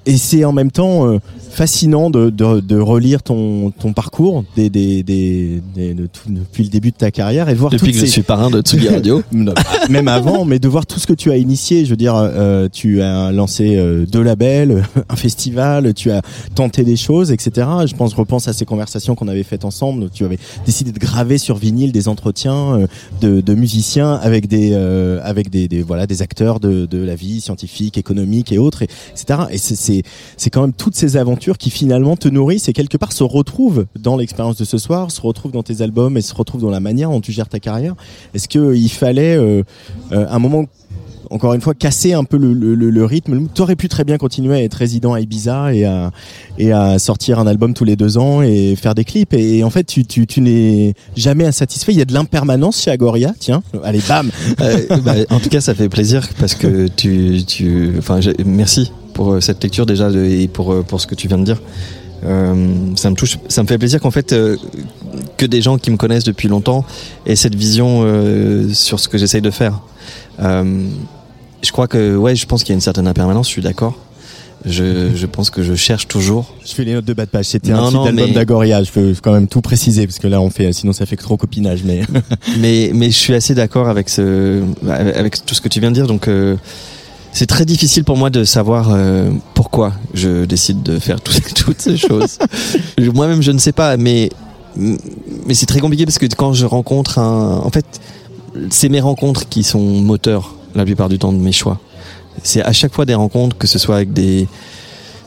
Et c'est en même temps euh, fascinant de, de, de relire ton, ton parcours des, des, des, des- de tout- depuis le début de ta carrière et de voir Depuis toutes que je ces- suis parrain de Tsugi Radio. Même avant, mais de voir tout ce que tu as initié. Je veux dire, euh, tu as lancé euh, deux labels, un festival, tu as tenté des choses, etc. Je pense, je repense à ces conversations qu'on avait faites ensemble. Tu avais décidé de graver sur vinyle des entretiens euh, de, de musiciens avec des, euh, avec des, des voilà, des acteurs de, de la vie scientifique, économique et autres, et, etc. Et c'est, c'est, quand même toutes ces aventures qui finalement te nourrissent et quelque part se retrouvent dans l'expérience de ce soir, se retrouvent dans tes albums et se retrouvent dans la manière dont tu gères ta carrière. Est-ce que il fallait euh, euh, un moment encore une fois casser un peu le, le, rythme Tu aurais pu très bien continuer à être résident à Ibiza et à, et à sortir un album tous les deux ans et faire des clips. Et, en fait, tu, tu, tu n'es jamais insatisfait. Il y a de l'impermanence chez Agoria. Tiens, allez, bam Euh, bah, en tout cas, ça fait plaisir parce que tu, tu, enfin, merci pour euh, cette lecture déjà et pour euh, pour ce que tu viens de dire. Euh, ça me touche, ça me fait plaisir qu'en fait euh, que des gens qui me connaissent depuis longtemps aient cette vision euh, sur ce que j'essaye de faire. Euh, je crois que ouais, je pense qu'il y a une certaine impermanence. Je suis d'accord. Je, je pense que je cherche toujours. Je fais les notes de bas de page. C'était un non, d'album mais- d'Agoria. Je peux quand même tout préciser parce que là on fait, sinon ça fait que trop copinage. Mais mais mais je suis assez d'accord avec ce avec tout ce que tu viens de dire donc euh, c'est très difficile pour moi de savoir euh, pourquoi je décide de faire tout- toutes ces choses. Moi-même je ne sais pas mais mais c'est très compliqué parce que quand je rencontre un en fait c'est mes rencontres qui sont moteurs la plupart du temps de mes choix. C'est à chaque fois des rencontres que ce soit avec des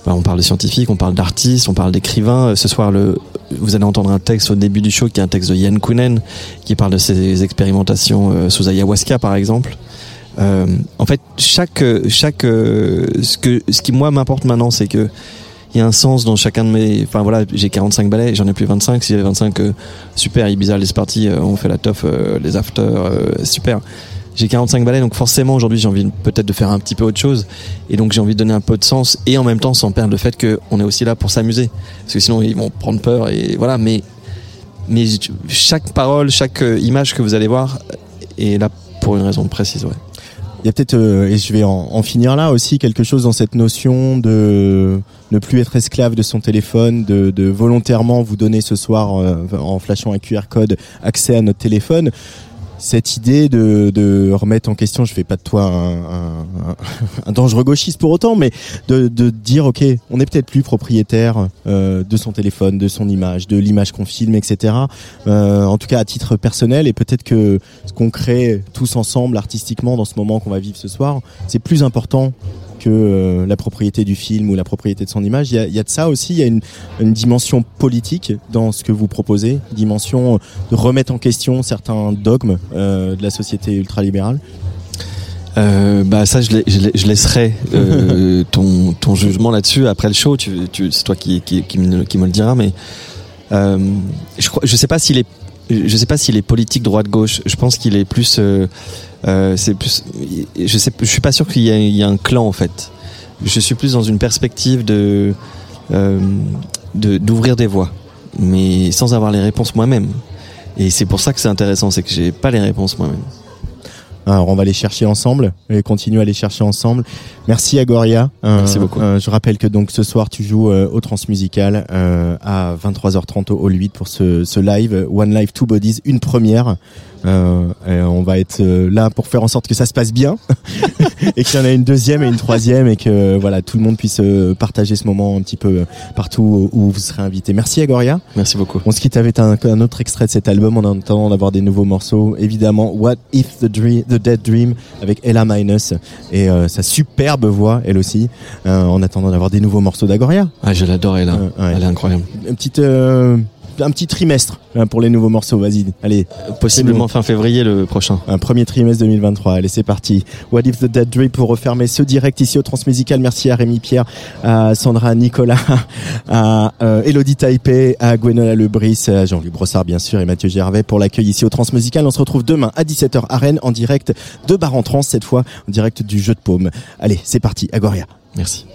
bah, on parle de scientifiques, on parle d'artistes, on parle d'écrivains. Euh, Ce soir, le, vous allez entendre un texte au début du show qui est un texte de Yann Kounen qui parle de ses expérimentations euh, sous ayahuasca, par exemple. Euh, en fait, chaque, chaque, euh, ce que, ce qui moi m'importe maintenant, c'est que il y a un sens dans chacun de mes. Enfin voilà, j'ai 45 balais, j'en ai plus 25. Si j'avais 25, euh, super, Ibiza, les parties, euh, on fait la teuf, euh, les afters, euh, super. J'ai 45 balais, donc forcément aujourd'hui j'ai envie peut-être de faire un petit peu autre chose. Et donc j'ai envie de donner un peu de sens et en même temps sans perdre le fait qu'on est aussi là pour s'amuser. Parce que sinon ils vont prendre peur et voilà. Mais, mais chaque parole, chaque euh, image que vous allez voir est là pour une raison précise. Ouais. Il y a peut-être, euh, et je vais en, finir là aussi, quelque chose dans cette notion de ne plus être esclave de son téléphone, de, de volontairement vous donner ce soir, euh, en flashant un QR code, accès à notre téléphone. Cette idée de, remettre en question, je fais pas de toi un, dangereux gauchiste pour autant, mais de, dire ok, on n'est peut-être plus propriétaire euh, de son téléphone, de son image, de l'image qu'on filme, etc. Euh, en tout cas à titre personnel, et peut-être que ce qu'on crée tous ensemble artistiquement dans ce moment qu'on va vivre ce soir, c'est plus important que euh, la propriété du film ou la propriété de son image. Il y a, il y a de ça aussi, il y a une, une dimension politique dans ce que vous proposez, dimension de remettre en question certains dogmes euh, de la société ultralibérale. Euh, bah ça je, lai- je, lai- je laisserai euh, ton, ton jugement là-dessus après le show tu, tu, c'est toi qui, qui, qui, me, qui me le dira mais euh, je crois je sais pas s'il est je sais pas s'il est politique droite gauche je pense qu'il est plus euh, c'est plus je sais je suis pas sûr qu'il y, a- il y a un clan en fait. Je suis plus dans une perspective euh, de- d'ouvrir des voies mais sans avoir les réponses moi-même. Et c'est pour ça que c'est intéressant c'est que j'ai pas les réponses moi-même Alors on va les chercher ensemble et continuer à les chercher ensemble. Merci Agoria. Euh, Merci beaucoup. euh, je rappelle que donc ce soir tu joues euh, au Transmusical à 23h30 au Hall 8 pour ce, ce live One Life Two Bodies, une première. Euh, et on va être euh, là pour faire en sorte que ça se passe bien et qu'il y en ait une deuxième et une troisième et que voilà tout le monde puisse euh, partager ce moment un petit peu partout où vous serez invité. Merci Agoria. Merci beaucoup. On se quitte avec un, un autre extrait de cet album en attendant d'avoir des nouveaux morceaux. Évidemment, What If the, Dream, the Dead Dream avec Ella Minus et euh, sa superbe voix, elle aussi, euh, en attendant d'avoir des nouveaux morceaux d'Agoria. Ah, je l'adore, Ella. Elle est incroyable. Un petit, euh, un petit trimestre hein, pour les nouveaux morceaux. Vas-y, allez. Possiblement fin février le prochain. Un premier trimestre 2023. Allez, c'est parti. What if the Dead Dream pour refermer ce direct ici au Transmusical. Merci à Rémi Pierre, à Sandra Nicolas, à euh, Elodie Taipei, à Gwenola Lebris, à Jean-Luc Brossard bien sûr et Mathieu Gervais pour l'accueil ici au Transmusical. On se retrouve demain à 17h à Rennes en direct de Bar en Trans cette fois en direct du jeu de paume. Allez, c'est parti. Agoria. Merci.